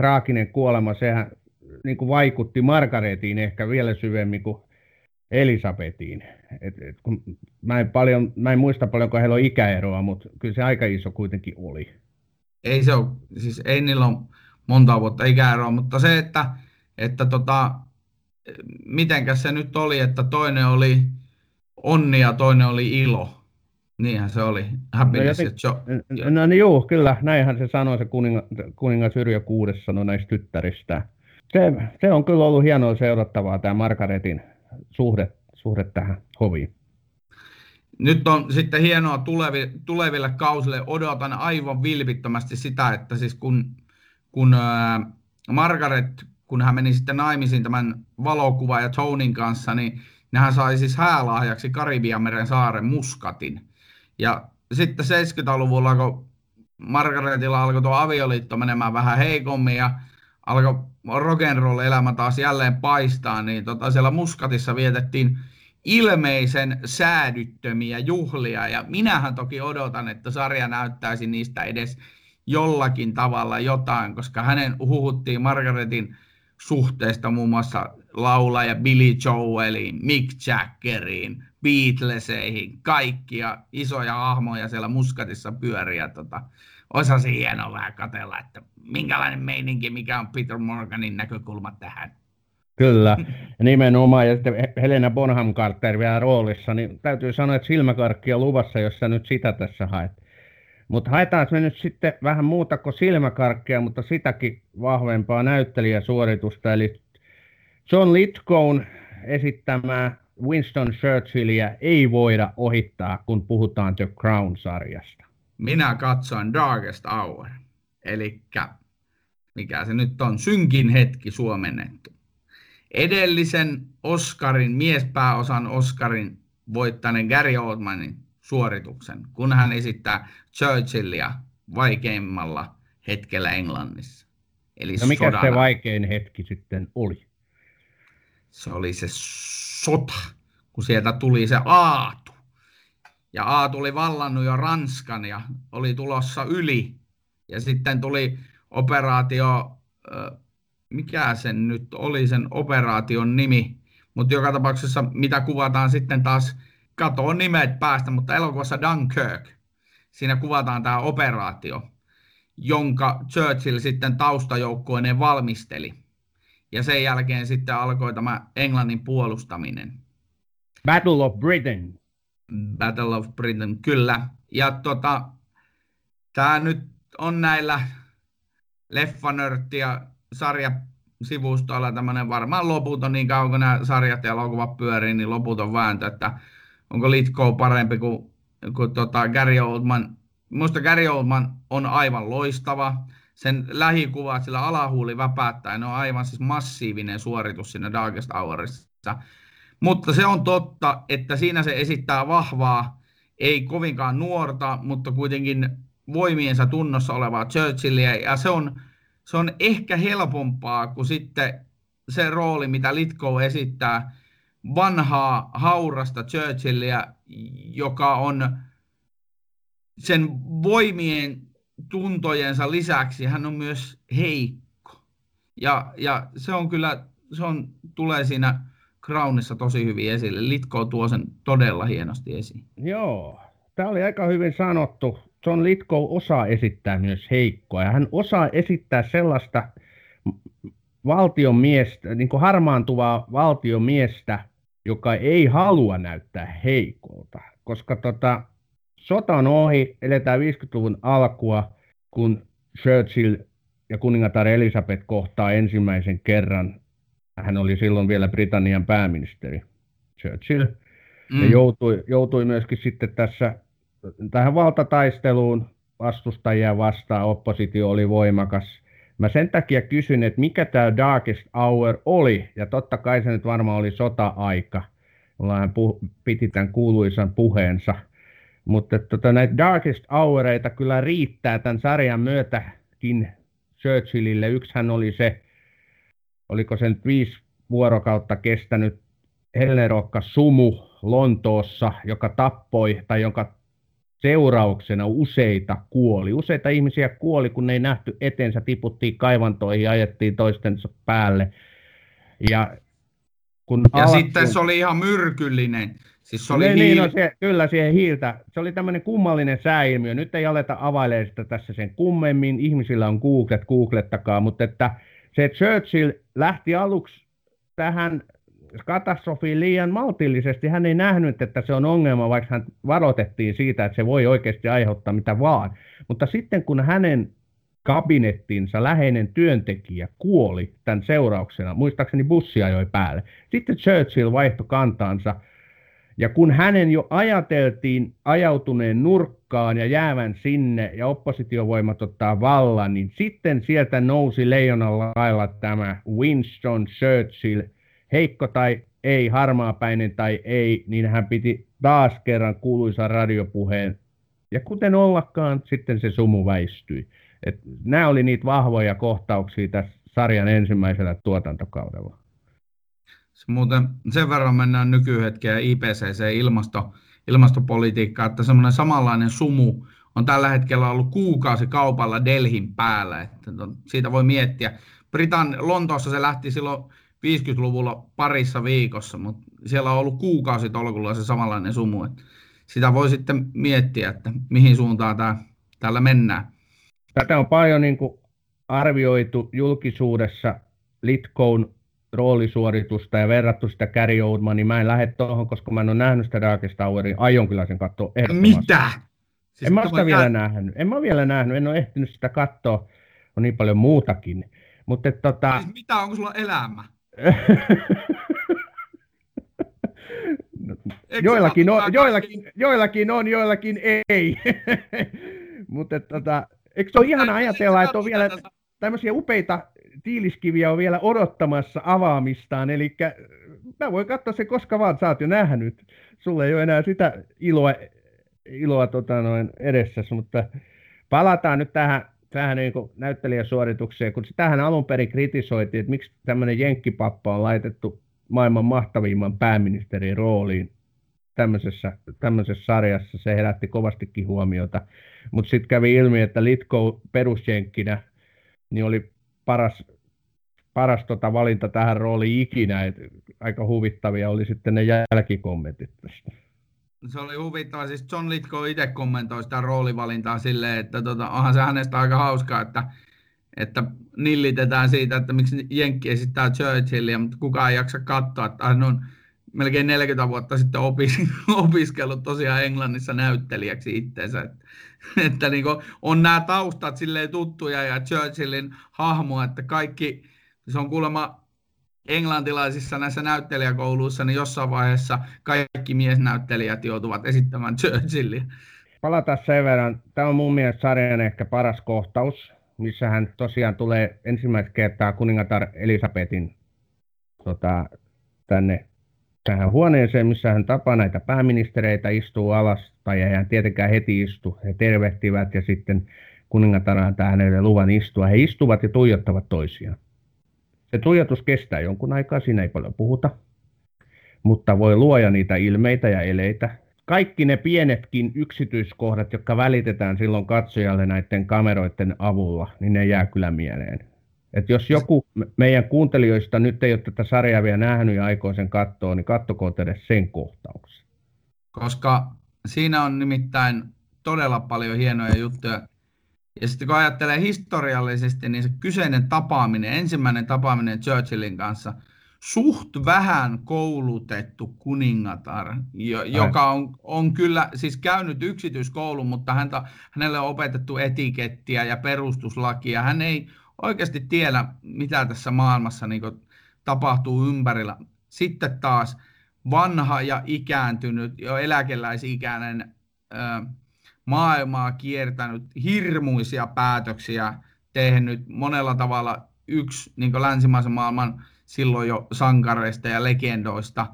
traaginen kuolema, sehän niin kuin vaikutti Margaretiin ehkä vielä syvemmin kuin Elisabetiin. Et, et, kun mä, en paljon, mä en muista paljonko heillä on ikäeroa, mutta kyllä se aika iso kuitenkin oli. Ei se ole, siis ei niillä ole monta vuotta ikäeroa, mutta se, että, että tota, mitenkäs se nyt oli, että toinen oli onni ja toinen oli ilo. Niinhän se oli. Happiness no, joten, jo, no niin juu, kyllä, näinhän se sanoi se kuninga, kuningas Yrjö kuudes sanoi näistä tyttäristä. Se, se on kyllä ollut hienoa seurattavaa tämä Margaretin suhde, suhde tähän hoviin. Nyt on sitten hienoa tulevi, tuleville kausille. Odotan aivan vilpittömästi sitä, että siis kun, kun ää, Margaret, kun hän meni sitten naimisiin tämän valokuva ja Tonin kanssa, niin hän sai siis häälahjaksi Karibianmeren saaren muskatin. Ja sitten 70-luvulla, kun Margaretilla alkoi tuo avioliitto menemään vähän heikommin ja alkoi rock'n'roll-elämä taas jälleen paistaa, niin tota siellä Muskatissa vietettiin ilmeisen säädyttömiä juhlia, ja minähän toki odotan, että sarja näyttäisi niistä edes jollakin tavalla jotain, koska hänen huhuttiin Margaretin suhteesta muun muassa laulaja Billy Joeliin, Mick Jaggeriin, Beatleseihin, kaikkia isoja hahmoja siellä Muskatissa pyöriä. Tota, osasi hienoa vähän katella, että minkälainen meininki, mikä on Peter Morganin näkökulma tähän. Kyllä, nimenomaan. Ja sitten Helena Bonham Carter vielä roolissa, niin täytyy sanoa, että silmäkarkkia luvassa, jos sä nyt sitä tässä haet. Mutta haetaan me nyt sitten vähän muuta kuin silmäkarkkia, mutta sitäkin vahvempaa näyttelijäsuoritusta. Eli John Lithgown esittämää Winston Churchillia ei voida ohittaa, kun puhutaan The Crown-sarjasta. Minä katsoin Darkest Hour, eli mikä se nyt on, synkin hetki suomennettu. Edellisen Oscarin, miespääosan Oscarin voittaneen Gary Oldmanin suorituksen, kun hän esittää Churchillia vaikeimmalla hetkellä Englannissa. Eli no mikä sodana. se vaikein hetki sitten oli? Se oli se sota, kun sieltä tuli se Aatu. Ja Aatu oli vallannut jo Ranskan ja oli tulossa yli. Ja sitten tuli operaatio, mikä sen nyt oli sen operaation nimi, mutta joka tapauksessa mitä kuvataan sitten taas, katoon nimet päästä, mutta elokuvassa Dunkirk, siinä kuvataan tämä operaatio, jonka Churchill sitten taustajoukkoinen valmisteli. Ja sen jälkeen sitten alkoi tämä Englannin puolustaminen. Battle of Britain. Battle of Britain, kyllä. Ja tota, tämä nyt on näillä leffanörtti ja sarjasivustoilla tämmöinen varmaan loputon, niin kauan kun nämä sarjat ja elokuvat pyörii, niin loputon vääntö, että onko Litko parempi kuin, kuin tota Gary Oldman. Minusta Gary Oldman on aivan loistava. Sen lähikuvat sillä alahuuli väpättää, ne on aivan siis massiivinen suoritus siinä Darkest Hourissa. Mutta se on totta, että siinä se esittää vahvaa, ei kovinkaan nuorta, mutta kuitenkin voimiensa tunnossa olevaa Churchillia, ja se on, se on ehkä helpompaa kuin sitten se rooli, mitä Litko esittää, vanhaa haurasta Churchillia, joka on sen voimien tuntojensa lisäksi, hän on myös heikko. Ja, ja se on kyllä, se on, tulee siinä Crownissa tosi hyvin esille. Litko tuo sen todella hienosti esiin. Joo, tämä oli aika hyvin sanottu. John Litko osaa esittää myös heikkoa ja hän osaa esittää sellaista valtiomiestä, niin kuin harmaantuvaa valtiomiestä, joka ei halua näyttää heikolta. Koska tota, sota on ohi, eletään 50-luvun alkua, kun Churchill ja kuningatar Elisabeth kohtaa ensimmäisen kerran. Hän oli silloin vielä Britannian pääministeri, Churchill. Mm. Ja joutui, joutui myöskin sitten tässä tähän valtataisteluun vastustajia vastaan. Oppositio oli voimakas. Mä sen takia kysyn, että mikä tämä Darkest Hour oli, ja totta kai se nyt varmaan oli sota-aika. Hän puh- piti tämän kuuluisan puheensa. Mutta tota, näitä Darkest Houreita kyllä riittää tämän sarjan myötäkin Churchillille. Yksihän oli se, oliko se nyt viisi vuorokautta kestänyt Hellerokka Sumu Lontoossa, joka tappoi tai jonka seurauksena useita kuoli. Useita ihmisiä kuoli, kun ne ei nähty etensä, tiputtiin kaivantoihin, ajettiin toistensa päälle. Ja, kun ja alku... sitten se oli ihan myrkyllinen. Siis se oli niin, hiil... niin, no se, kyllä siihen hiiltä. Se oli tämmöinen kummallinen sääilmiö. Nyt ei aleta availemaan sitä tässä sen kummemmin. Ihmisillä on googlet, googlettakaa. Mutta että se Churchill lähti aluksi tähän katastrofiin liian maltillisesti. Hän ei nähnyt, että se on ongelma, vaikka hän varoitettiin siitä, että se voi oikeasti aiheuttaa mitä vaan. Mutta sitten kun hänen kabinettinsa läheinen työntekijä kuoli tämän seurauksena, muistaakseni bussi ajoi päälle. Sitten Churchill vaihtoi kantaansa, ja kun hänen jo ajateltiin ajautuneen nurkkaan ja jäävän sinne, ja oppositiovoimat ottaa vallan, niin sitten sieltä nousi leijonan lailla tämä Winston Churchill – heikko tai ei, harmaapäinen tai ei, niin hän piti taas kerran kuuluisan radiopuheen. Ja kuten ollakaan, sitten se sumu väistyi. Et nämä oli niitä vahvoja kohtauksia tässä sarjan ensimmäisellä tuotantokaudella. Se muuten sen verran mennään nykyhetkeen IPCC ilmasto, ilmastopolitiikkaa, että semmoinen samanlainen sumu on tällä hetkellä ollut kuukausi kaupalla Delhin päällä. Että siitä voi miettiä. Britan Lontoossa se lähti silloin 50-luvulla parissa viikossa, mutta siellä on ollut kuukausi tolkulla se samanlainen sumu. Että sitä voi sitten miettiä, että mihin suuntaan tämä, täällä mennään. Tätä on paljon niin kuin arvioitu julkisuudessa Litkoon roolisuoritusta ja verrattu sitä Gary Oldman, niin mä en lähde tuohon, koska mä en ole nähnyt sitä Darkest Towerin. Aion kyllä sen katsoa Mitä? Siis en mä sitä vielä nähnyt. En mä vielä nähnyt. En ole ehtinyt sitä katsoa. On niin paljon muutakin. Mutta tota... Siis mitä, onko sulla elämä? joillakin, on, joillakin, joillakin on, joillakin ei. Mutta tota, eikö se ole ihana ajatella, että on vielä tämmöisiä upeita tiiliskiviä on vielä odottamassa avaamistaan, eli mä voin katsoa se koska vaan, sä oot jo nähnyt. Sulla ei ole enää sitä iloa, iloa tota noin edessäsi, mutta palataan nyt tähän tähän niin näyttelijäsuoritukseen, kun sitähän alun perin kritisoitiin, että miksi tämmöinen jenkkipappa on laitettu maailman mahtavimman pääministerin rooliin tämmöisessä, tämmöisessä sarjassa. Se herätti kovastikin huomiota. Mutta sitten kävi ilmi, että Litko perusjenkkinä niin oli paras, paras tota valinta tähän rooliin ikinä. Et aika huvittavia oli sitten ne jälkikommentit tästä se oli huvittava. Siis John Litko itse kommentoi sitä roolivalintaa silleen, että tota, onhan se hänestä aika hauskaa, että, että nillitetään siitä, että miksi Jenkki esittää Churchillia, mutta kukaan ei jaksa katsoa, että hän on melkein 40 vuotta sitten opis, opiskellut tosiaan Englannissa näyttelijäksi itseensä. Että, että niin on nämä taustat silleen tuttuja ja Churchillin hahmo, että kaikki, se on kuulemma englantilaisissa näissä näyttelijäkouluissa, niin jossain vaiheessa kaikki miesnäyttelijät joutuvat esittämään Churchillia. Palataan sen verran. Tämä on mun mielestä sarjan ehkä paras kohtaus, missä hän tosiaan tulee ensimmäistä kertaa kuningatar Elisabetin tota, tänne tähän huoneeseen, missä hän tapaa näitä pääministereitä, istuu alas, ei hän tietenkään heti istu. He tervehtivät ja sitten kuningatar antaa hänelle luvan istua. He istuvat ja tuijottavat toisiaan. Se tuijotus kestää jonkun aikaa, siinä ei paljon puhuta, mutta voi luoja niitä ilmeitä ja eleitä. Kaikki ne pienetkin yksityiskohdat, jotka välitetään silloin katsojalle näiden kameroiden avulla, niin ne jää kyllä mieleen. Et jos joku meidän kuuntelijoista nyt ei ole tätä sarjaa vielä nähnyt ja aikoo sen katsoa, niin kattokoon edes sen kohtauksen. Koska siinä on nimittäin todella paljon hienoja juttuja. Ja sitten kun ajattelee historiallisesti, niin se kyseinen tapaaminen, ensimmäinen tapaaminen Churchillin kanssa, suht vähän koulutettu kuningatar, jo, joka on, on kyllä siis käynyt yksityiskoulun, mutta häntä, hänelle on opetettu etikettiä ja perustuslakia. Hän ei oikeasti tiedä, mitä tässä maailmassa niin tapahtuu ympärillä. Sitten taas vanha ja ikääntynyt, jo eläkeläisikäinen maailmaa kiertänyt, hirmuisia päätöksiä tehnyt, monella tavalla yksi niin länsimaisen maailman silloin jo sankareista ja legendoista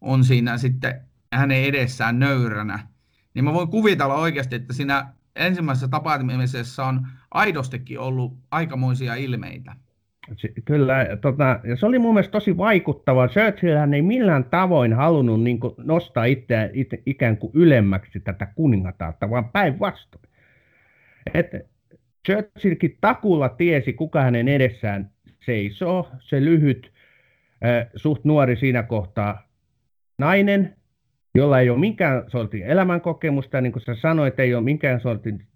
on siinä sitten hänen edessään nöyränä. Niin mä voin kuvitella oikeasti, että siinä ensimmäisessä tapaamisessa on aidostikin ollut aikamoisia ilmeitä. Kyllä, tota, ja se oli mun mielestä tosi vaikuttava. Churchill ei millään tavoin halunnut niin kuin, nostaa itseään itse, ikään kuin ylemmäksi tätä kuningatarta, vaan päinvastoin. Churchillkin takulla tiesi, kuka hänen edessään seisoo, se lyhyt, suht nuori siinä kohtaa nainen, jolla ei ole minkään sortin elämänkokemusta, niin kuin sä sanoit, ei ole minkään sortin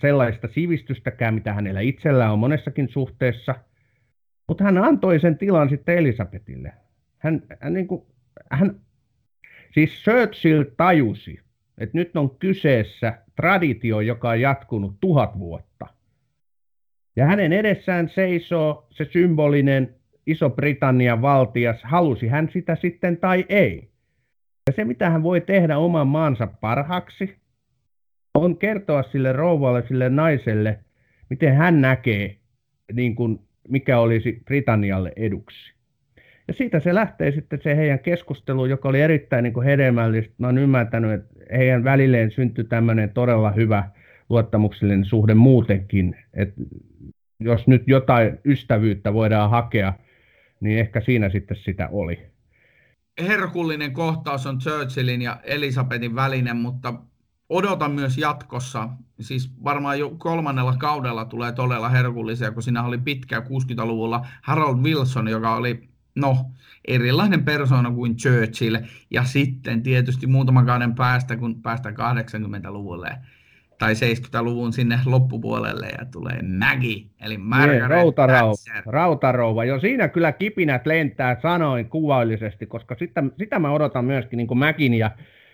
sellaista sivistystäkään, mitä hänellä itsellään on monessakin suhteessa – mutta hän antoi sen tilan sitten Elisabetille. Hän, hän, niin kuin, hän siis Churchill tajusi, että nyt on kyseessä traditio, joka on jatkunut tuhat vuotta. Ja hänen edessään seisoo se symbolinen Iso-Britannian valtias, halusi hän sitä sitten tai ei. Ja se, mitä hän voi tehdä oman maansa parhaaksi, on kertoa sille rouvalle, sille naiselle, miten hän näkee niin kuin mikä olisi Britannialle eduksi. Ja siitä se lähtee sitten se heidän keskustelu, joka oli erittäin niin kuin hedelmällistä. Mä olen ymmärtänyt, että heidän välilleen syntyi tämmöinen todella hyvä luottamuksellinen suhde muutenkin. Että jos nyt jotain ystävyyttä voidaan hakea, niin ehkä siinä sitten sitä oli. Herkullinen kohtaus on Churchillin ja Elisabetin välinen, mutta odotan myös jatkossa, siis varmaan jo kolmannella kaudella tulee todella herkullisia, kun siinä oli pitkä 60-luvulla Harold Wilson, joka oli no, erilainen persona kuin Churchill, ja sitten tietysti muutaman kauden päästä, kun päästään 80-luvulle tai 70-luvun sinne loppupuolelle ja tulee Maggie, eli niin, Margaret niin, rautarouva, rautarouva. Jo siinä kyllä kipinät lentää sanoin kuvaillisesti, koska sitä, sitä mä odotan myöskin niin kuin Mäkin ja,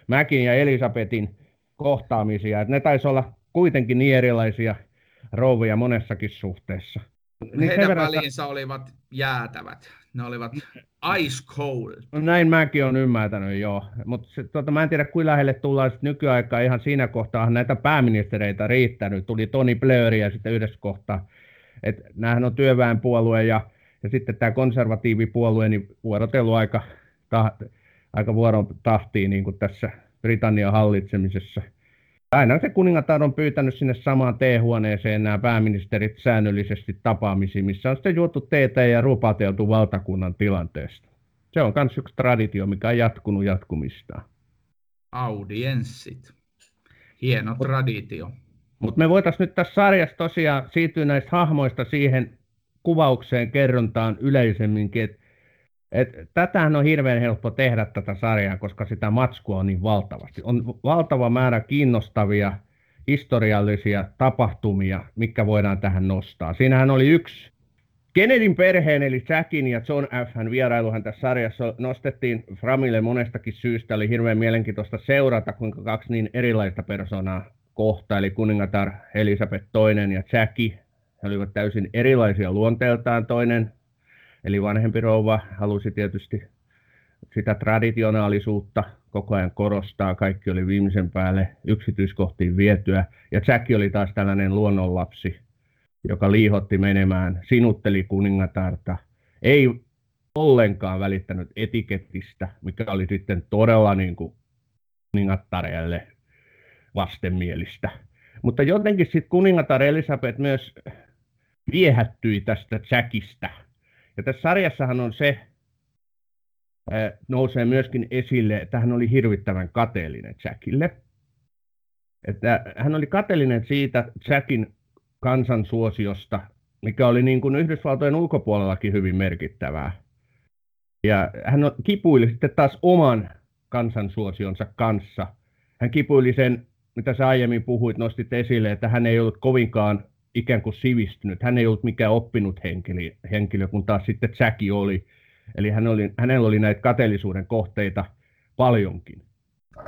Mäkin ja Elisabetin kohtaamisia. Et ne taisi olla kuitenkin niin erilaisia rouvia monessakin suhteessa. Niin Heidän verran... väliinsä olivat jäätävät. Ne olivat ice cold. No näin mäkin olen ymmärtänyt, joo. Mutta tota, mä en tiedä, kuinka lähelle tullaan nykyaikaan. Ihan siinä kohtaa näitä pääministereitä riittänyt. Tuli Tony Blair ja sitten yhdessä kohtaa. Et näähän on työväenpuolue ja, ja sitten tämä konservatiivipuolue niin vuorotellut aika, ta, aika vuoron tahtiin niin kuin tässä Britannian hallitsemisessa. Aina se kuningatar on pyytänyt sinne samaan teehuoneeseen nämä pääministerit säännöllisesti tapaamisiin, missä on sitten juotu teetä ja rupateltu valtakunnan tilanteesta. Se on myös yksi traditio, mikä on jatkunut jatkumistaan. Audienssit. Hieno traditio. Mutta me voitaisiin nyt tässä sarjassa tosiaan siirtyä näistä hahmoista siihen kuvaukseen, kerrontaan yleisemminkin, että et, tätähän on hirveän helppo tehdä tätä sarjaa, koska sitä matskua on niin valtavasti. On valtava määrä kiinnostavia historiallisia tapahtumia, mikä voidaan tähän nostaa. Siinähän oli yksi Kennedyn perheen, eli Jackin ja John F. vierailuhan tässä sarjassa nostettiin Framille monestakin syystä. Oli hirveän mielenkiintoista seurata, kuinka kaksi niin erilaista persoonaa kohta, eli kuningatar Elisabeth II ja Jackie. He olivat täysin erilaisia luonteeltaan. Toinen Eli vanhempi rouva halusi tietysti sitä traditionaalisuutta koko ajan korostaa. Kaikki oli viimeisen päälle yksityiskohtiin vietyä. Ja Jack oli taas tällainen luonnonlapsi, joka liihotti menemään, sinutteli kuningatarta. Ei ollenkaan välittänyt etikettistä, mikä oli sitten todella niin kuin kuningattareelle vastenmielistä. Mutta jotenkin sitten kuningatar Elisabeth myös viehättyi tästä Jackista – ja tässä sarjassahan on se, nousee myöskin esille, että hän oli hirvittävän kateellinen Jackille. Että hän oli kateellinen siitä Jackin kansansuosiosta, mikä oli niin kuin Yhdysvaltojen ulkopuolellakin hyvin merkittävää. Ja hän kipuili sitten taas oman kansansuosionsa kanssa. Hän kipuili sen, mitä sä aiemmin puhuit, nostit esille, että hän ei ollut kovinkaan ikään kuin sivistynyt. Hän ei ollut mikään oppinut henkilö, henkilö kun taas sitten Jackie oli. Eli hän oli, hänellä oli näitä kateellisuuden kohteita paljonkin.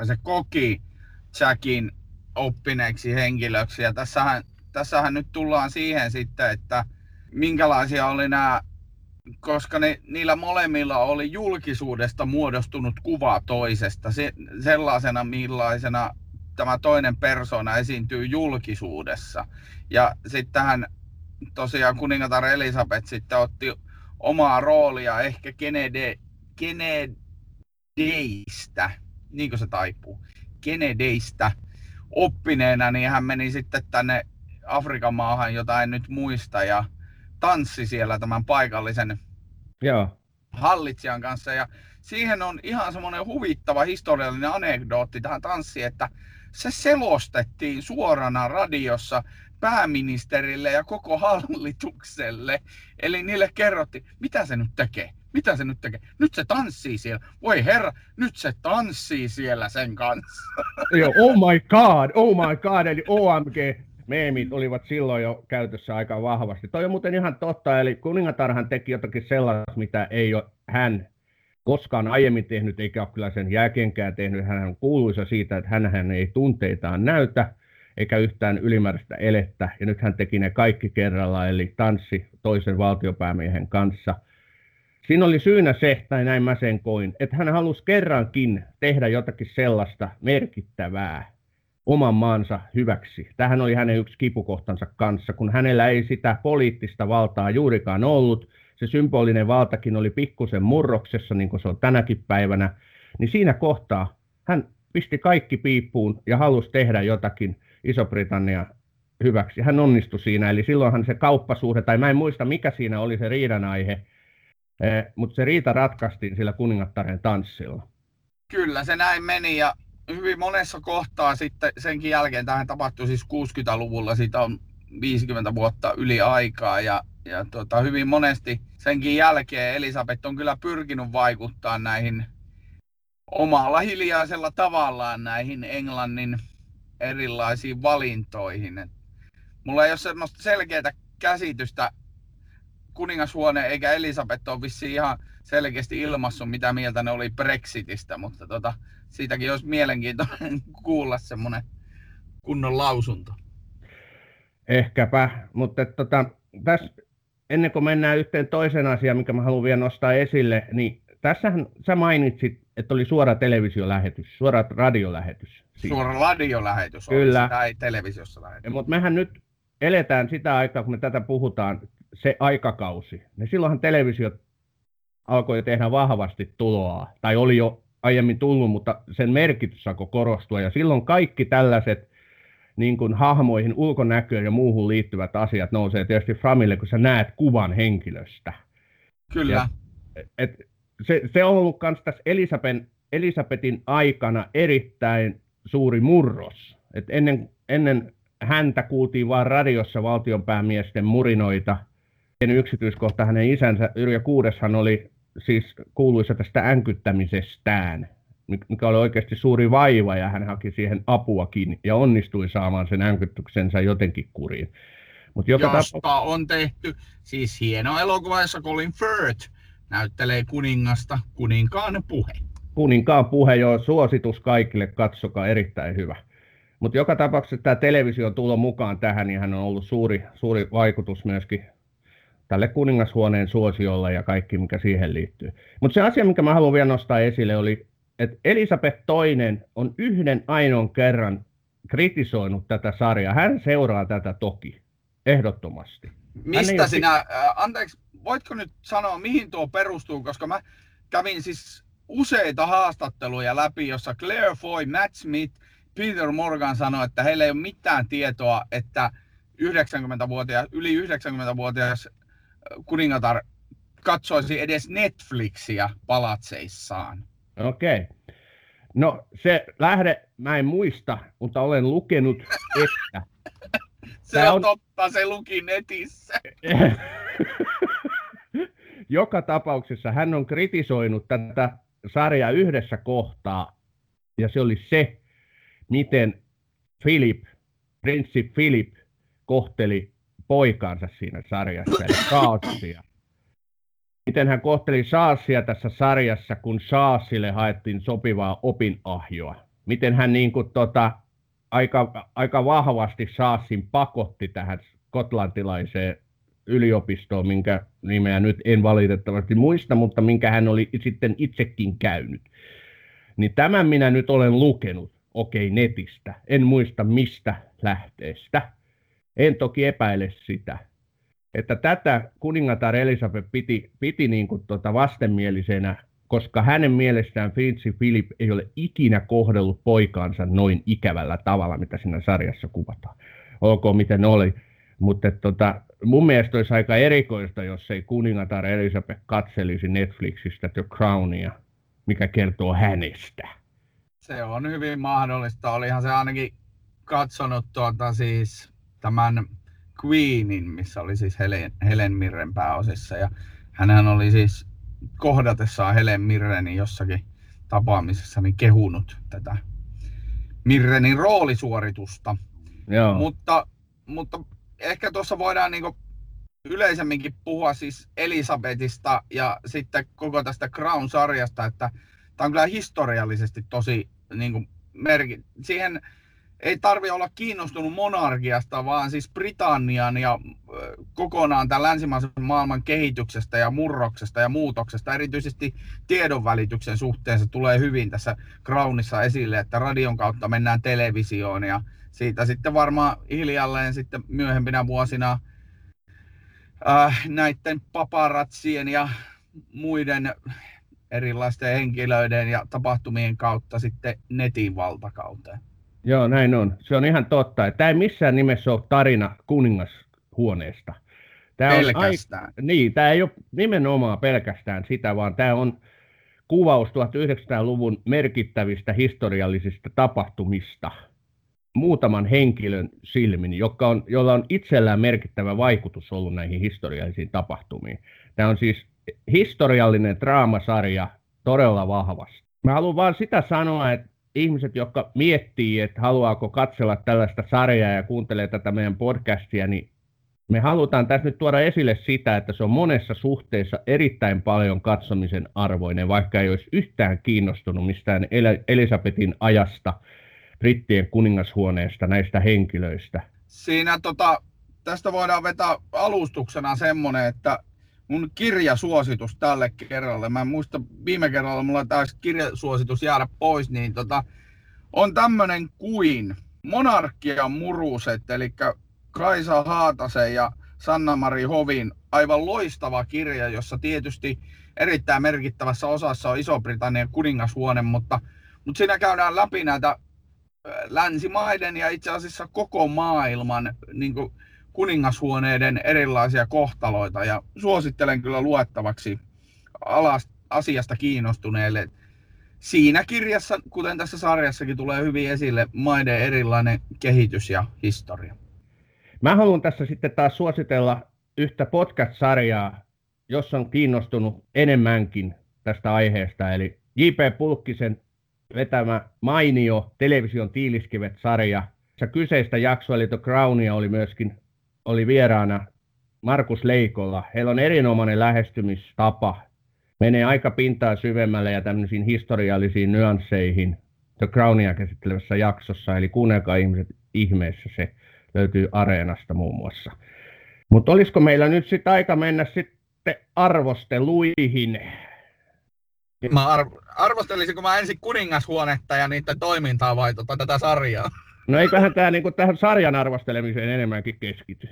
Se koki Jackin oppineeksi henkilöksi. Ja tässähän, tässähän nyt tullaan siihen sitten, että minkälaisia oli nämä, koska ne, niillä molemmilla oli julkisuudesta muodostunut kuva toisesta, se, sellaisena millaisena tämä toinen persona esiintyy julkisuudessa. Ja sittenhän tosiaan kuningatar Elisabeth sitten otti omaa roolia ehkä Kennedy, Kennedyistä, niin kuin se taipuu, Kennedyistä oppineena, niin hän meni sitten tänne Afrikan maahan, jota en nyt muista, ja tanssi siellä tämän paikallisen Joo. hallitsijan kanssa. Ja siihen on ihan semmoinen huvittava historiallinen anekdootti tähän tanssiin, että se selostettiin suorana radiossa pääministerille ja koko hallitukselle. Eli niille kerrottiin, mitä se nyt tekee, mitä se nyt tekee. Nyt se tanssii siellä. Voi herra, nyt se tanssii siellä sen kanssa. Joo, oh my god, oh my god, eli OMG meemit olivat silloin jo käytössä aika vahvasti. Toi on muuten ihan totta, eli kuningatarhan teki jotakin sellaista, mitä ei ole hän koskaan aiemmin tehnyt, eikä ole kyllä sen jälkeenkään tehnyt. Hän on kuuluisa siitä, että hän ei tunteitaan näytä, eikä yhtään ylimääräistä elettä. Ja nyt hän teki ne kaikki kerralla, eli tanssi toisen valtiopäämiehen kanssa. Siinä oli syynä se, tai näin mä sen koin, että hän halusi kerrankin tehdä jotakin sellaista merkittävää oman maansa hyväksi. Tähän oli hänen yksi kipukohtansa kanssa, kun hänellä ei sitä poliittista valtaa juurikaan ollut, se symbolinen valtakin oli pikkusen murroksessa, niin kuin se on tänäkin päivänä, niin siinä kohtaa hän pisti kaikki piippuun ja halusi tehdä jotakin Iso-Britannia hyväksi. Hän onnistui siinä, eli silloinhan se kauppasuhde, tai mä en muista mikä siinä oli se riidan aihe, eh, mutta se riita ratkaistiin sillä kuningattaren tanssilla. Kyllä, se näin meni ja hyvin monessa kohtaa sitten senkin jälkeen, tähän tapahtui siis 60-luvulla, siitä on 50 vuotta yli aikaa ja, ja tota, hyvin monesti senkin jälkeen Elisabeth on kyllä pyrkinyt vaikuttaa näihin omalla hiljaisella tavallaan näihin Englannin erilaisiin valintoihin. Et mulla ei ole semmoista selkeää käsitystä kuningashuone eikä Elisabeth ole vissiin ihan selkeästi ilmassut, mitä mieltä ne oli Brexitistä, mutta tota, siitäkin olisi mielenkiintoinen kuulla semmoinen kunnon lausunto. Ehkäpä, mutta tota, tässä ennen kuin mennään yhteen toiseen asiaan, mikä mä haluan vielä nostaa esille, niin tässähän sä mainitsit, että oli suora televisiolähetys, suora radiolähetys. Siitä. Suora radiolähetys Kyllä. sitä ei televisiossa lähetys. Mutta mehän nyt eletään sitä aikaa, kun me tätä puhutaan, se aikakausi. Niin silloinhan televisio alkoi tehdä vahvasti tuloa, tai oli jo aiemmin tullut, mutta sen merkitys alkoi korostua. Ja silloin kaikki tällaiset niin kuin hahmoihin, ulkonäköön ja muuhun liittyvät asiat nousee tietysti Framille, kun sä näet kuvan henkilöstä. Kyllä. Ja, et, se, se on ollut myös tässä Elisabetin, Elisabetin aikana erittäin suuri murros. Et ennen, ennen häntä kuultiin vain radiossa valtionpäämiesten murinoita. En yksityiskohta hänen isänsä Yrjö Kuudeshan oli siis kuuluisa tästä änkyttämisestään, mikä oli oikeasti suuri vaiva ja hän haki siihen apuakin ja onnistui saamaan sen änkytyksensä jotenkin kuriin. Mut joka Josta tapo... on tehty siis hieno elokuva, jossa Colin Firth näyttelee kuningasta kuninkaan puhe. Kuninkaan puhe, jo suositus kaikille, katsokaa, erittäin hyvä. Mutta joka tapauksessa tämä television tulo mukaan tähän, niin hän on ollut suuri, suuri vaikutus myöskin tälle kuningashuoneen suosiolle ja kaikki, mikä siihen liittyy. Mutta se asia, mikä mä haluan vielä nostaa esille, oli, että Elisabeth II on yhden ainoan kerran kritisoinut tätä sarjaa. Hän seuraa tätä toki, ehdottomasti. Mistä sinä, äh, anteeksi, voitko nyt sanoa, mihin tuo perustuu, koska mä kävin siis useita haastatteluja läpi, jossa Claire Foy, Matt Smith, Peter Morgan sanoi, että heillä ei ole mitään tietoa, että 90-vuotias, yli 90-vuotias kuningatar katsoisi edes Netflixiä palatseissaan. Okei. Okay. No se lähde, mä en muista, mutta olen lukenut, että... se on, on totta, se luki netissä. Joka tapauksessa hän on kritisoinut tätä sarjaa yhdessä kohtaa, ja se oli se, miten Philip, prinssi Philip, kohteli poikaansa siinä sarjassa, eli Shaatsia. Miten hän kohteli Shaasia tässä sarjassa, kun Shaasille haettiin sopivaa opinahjoa. Miten hän niin kuin, tota, aika, aika vahvasti Shaasin pakotti tähän skotlantilaiseen yliopistoon, minkä nimeä nyt en valitettavasti muista, mutta minkä hän oli sitten itsekin käynyt. Niin tämän minä nyt olen lukenut, okei, netistä. En muista mistä lähteestä. En toki epäile sitä. Että tätä kuningatar Elisabeth piti, piti niin kuin tuota vastenmielisenä, koska hänen mielestään Prinssi Philip ei ole ikinä kohdellut poikaansa noin ikävällä tavalla, mitä siinä sarjassa kuvataan. Olkoon miten oli. Mutta tota, mun mielestä olisi aika erikoista, jos ei kuningatar Elisabeth katselisi Netflixistä The Crownia, mikä kertoo hänestä. Se on hyvin mahdollista. Olihan se ainakin katsonut tuota siis tämän Queenin, missä oli siis Helen, Helen Mirren pääosissa. Ja hänhän oli siis kohdatessaan Helen Mirrenin jossakin tapaamisessa niin kehunut tätä Mirrenin roolisuoritusta. Joo. Mutta, mutta ehkä tuossa voidaan niin yleisemminkin puhua siis Elisabetista ja sitten koko tästä Crown-sarjasta, että tämä on kyllä historiallisesti tosi niin kuin merki. Siihen ei tarvi olla kiinnostunut monarkiasta, vaan siis Britannian ja kokonaan tämän länsimaisen maailman kehityksestä ja murroksesta ja muutoksesta, erityisesti tiedonvälityksen suhteen se tulee hyvin tässä Crownissa esille, että radion kautta mennään televisioon ja siitä sitten varmaan hiljalleen sitten myöhempinä vuosina äh, näiden paparatsien ja muiden erilaisten henkilöiden ja tapahtumien kautta sitten netin valtakauteen. Joo, näin on. Se on ihan totta. Tämä ei missään nimessä ole tarina kuningashuoneesta. Tämä pelkästään. On, niin, tämä ei ole nimenomaan pelkästään sitä, vaan tämä on kuvaus 1900-luvun merkittävistä historiallisista tapahtumista muutaman henkilön silmin, joka on, jolla on itsellään merkittävä vaikutus ollut näihin historiallisiin tapahtumiin. Tämä on siis historiallinen draamasarja todella vahvasti. Mä haluan vaan sitä sanoa, että ihmiset, jotka miettii, että haluaako katsella tällaista sarjaa ja kuuntelee tätä meidän podcastia, niin me halutaan tässä nyt tuoda esille sitä, että se on monessa suhteessa erittäin paljon katsomisen arvoinen, vaikka ei olisi yhtään kiinnostunut mistään Elisabetin ajasta, brittien kuningashuoneesta, näistä henkilöistä. Siinä tota, tästä voidaan vetää alustuksena semmoinen, että mun kirjasuositus tälle kerralle. Mä en muista, viime kerralla mulla taisi kirjasuositus jäädä pois, niin tota, on tämmönen kuin Monarkian muruset, eli Kaisa Haatasen ja Sanna-Mari Hovin aivan loistava kirja, jossa tietysti erittäin merkittävässä osassa on Iso-Britannian kuningashuone, mutta, mutta siinä käydään läpi näitä länsimaiden ja itse asiassa koko maailman niin kuin, kuningashuoneiden erilaisia kohtaloita ja suosittelen kyllä luettavaksi asiasta kiinnostuneille. Siinä kirjassa, kuten tässä sarjassakin, tulee hyvin esille maiden erilainen kehitys ja historia. Mä haluan tässä sitten taas suositella yhtä podcast-sarjaa, jos on kiinnostunut enemmänkin tästä aiheesta, eli J.P. Pulkkisen vetämä mainio television tiiliskivet-sarja. Se kyseistä jaksoa, eli The Crownia, oli myöskin oli vieraana Markus Leikolla. Heillä on erinomainen lähestymistapa. Menee aika pintaa syvemmälle ja tämmöisiin historiallisiin nyansseihin The Crownia käsittelevässä jaksossa. Eli kuunnelkaa ihmiset ihmeessä, se löytyy Areenasta muun muassa. Mutta olisiko meillä nyt sitten aika mennä sitten arvosteluihin? Mä arv- arvostelisinko mä ensin kuningashuonetta ja niiden toimintaa vai tota, tätä sarjaa? No eiköhän tämä niinku tähän sarjan arvostelemiseen enemmänkin keskity.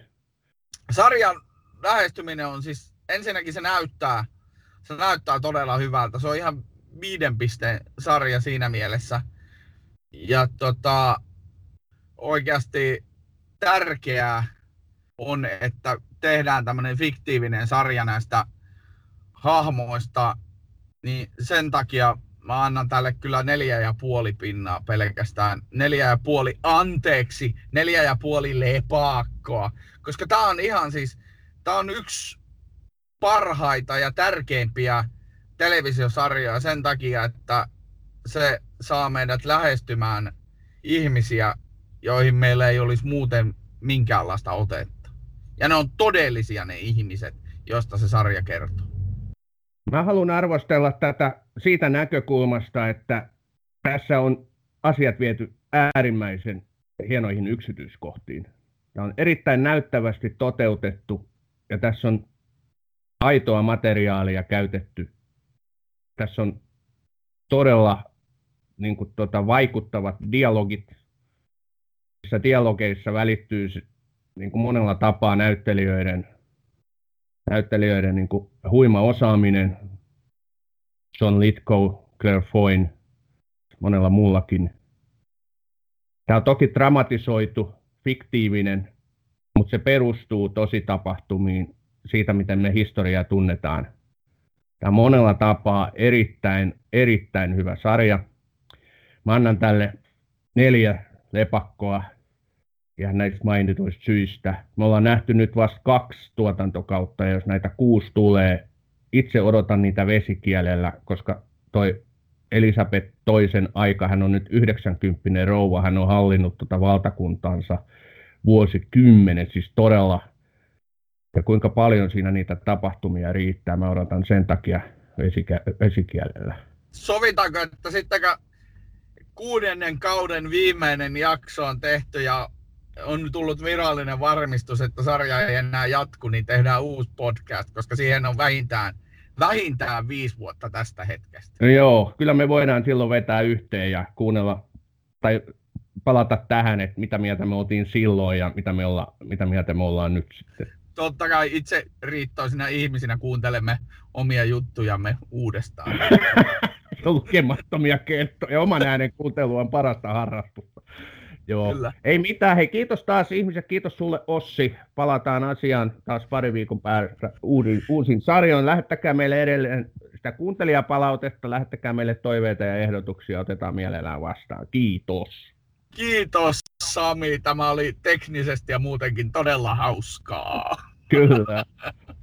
Sarjan lähestyminen on siis, ensinnäkin se näyttää, se näyttää todella hyvältä. Se on ihan viiden pisteen sarja siinä mielessä. Ja tota, oikeasti tärkeää on, että tehdään tämmöinen fiktiivinen sarja näistä hahmoista, niin sen takia mä annan tälle kyllä neljä ja puoli pinnaa pelkästään. Neljä ja puoli, anteeksi, neljä ja puoli lepakkoa. Koska tää on ihan siis, tää on yksi parhaita ja tärkeimpiä televisiosarjoja sen takia, että se saa meidät lähestymään ihmisiä, joihin meillä ei olisi muuten minkäänlaista otetta. Ja ne on todellisia ne ihmiset, josta se sarja kertoo. Mä haluan arvostella tätä siitä näkökulmasta, että tässä on asiat viety äärimmäisen hienoihin yksityiskohtiin. Tämä on erittäin näyttävästi toteutettu ja tässä on aitoa materiaalia käytetty. Tässä on todella niin kuin, tota, vaikuttavat dialogit. Missä dialogeissa välittyy niin kuin monella tapaa näyttelijöiden, näyttelijöiden niin kuin, huima osaaminen. John Lithgow, Claire Foyne, monella muullakin. Tämä on toki dramatisoitu, fiktiivinen, mutta se perustuu tosi tapahtumiin siitä, miten me historiaa tunnetaan. Tämä on monella tapaa erittäin, erittäin hyvä sarja. Mä annan tälle neljä lepakkoa ja näistä mainituista syistä. Me ollaan nähty nyt vasta kaksi tuotantokautta, ja jos näitä kuusi tulee, itse odotan niitä vesikielellä, koska toi Elisabeth toisen aika, hän on nyt 90 rouva, hän on hallinnut tuota valtakuntansa vuosikymmenet, siis todella, ja kuinka paljon siinä niitä tapahtumia riittää, mä odotan sen takia vesikielellä. Sovitaanko, että sitten kuudennen kauden viimeinen jakso on tehty ja on tullut virallinen varmistus, että sarja ei enää jatku, niin tehdään uusi podcast, koska siihen on vähintään, vähintään viisi vuotta tästä hetkestä. No joo, kyllä me voidaan silloin vetää yhteen ja kuunnella tai palata tähän, että mitä mieltä me oltiin silloin ja mitä, me olla, mitä mieltä me ollaan nyt sitten. Totta kai itse riittoisina ihmisinä kuuntelemme omia juttujamme uudestaan. lukemattomia kertoja. Oman äänen kuuntelu on parasta harrastusta. Joo. Kyllä. Ei mitään. Hei, kiitos taas ihmiset. Kiitos sulle Ossi. Palataan asiaan taas pari viikon päästä uusin, uusin sarjoin. Lähettäkää meille edelleen sitä kuuntelijapalautetta. Lähettäkää meille toiveita ja ehdotuksia. Otetaan mielellään vastaan. Kiitos. Kiitos Sami. Tämä oli teknisesti ja muutenkin todella hauskaa. Kyllä.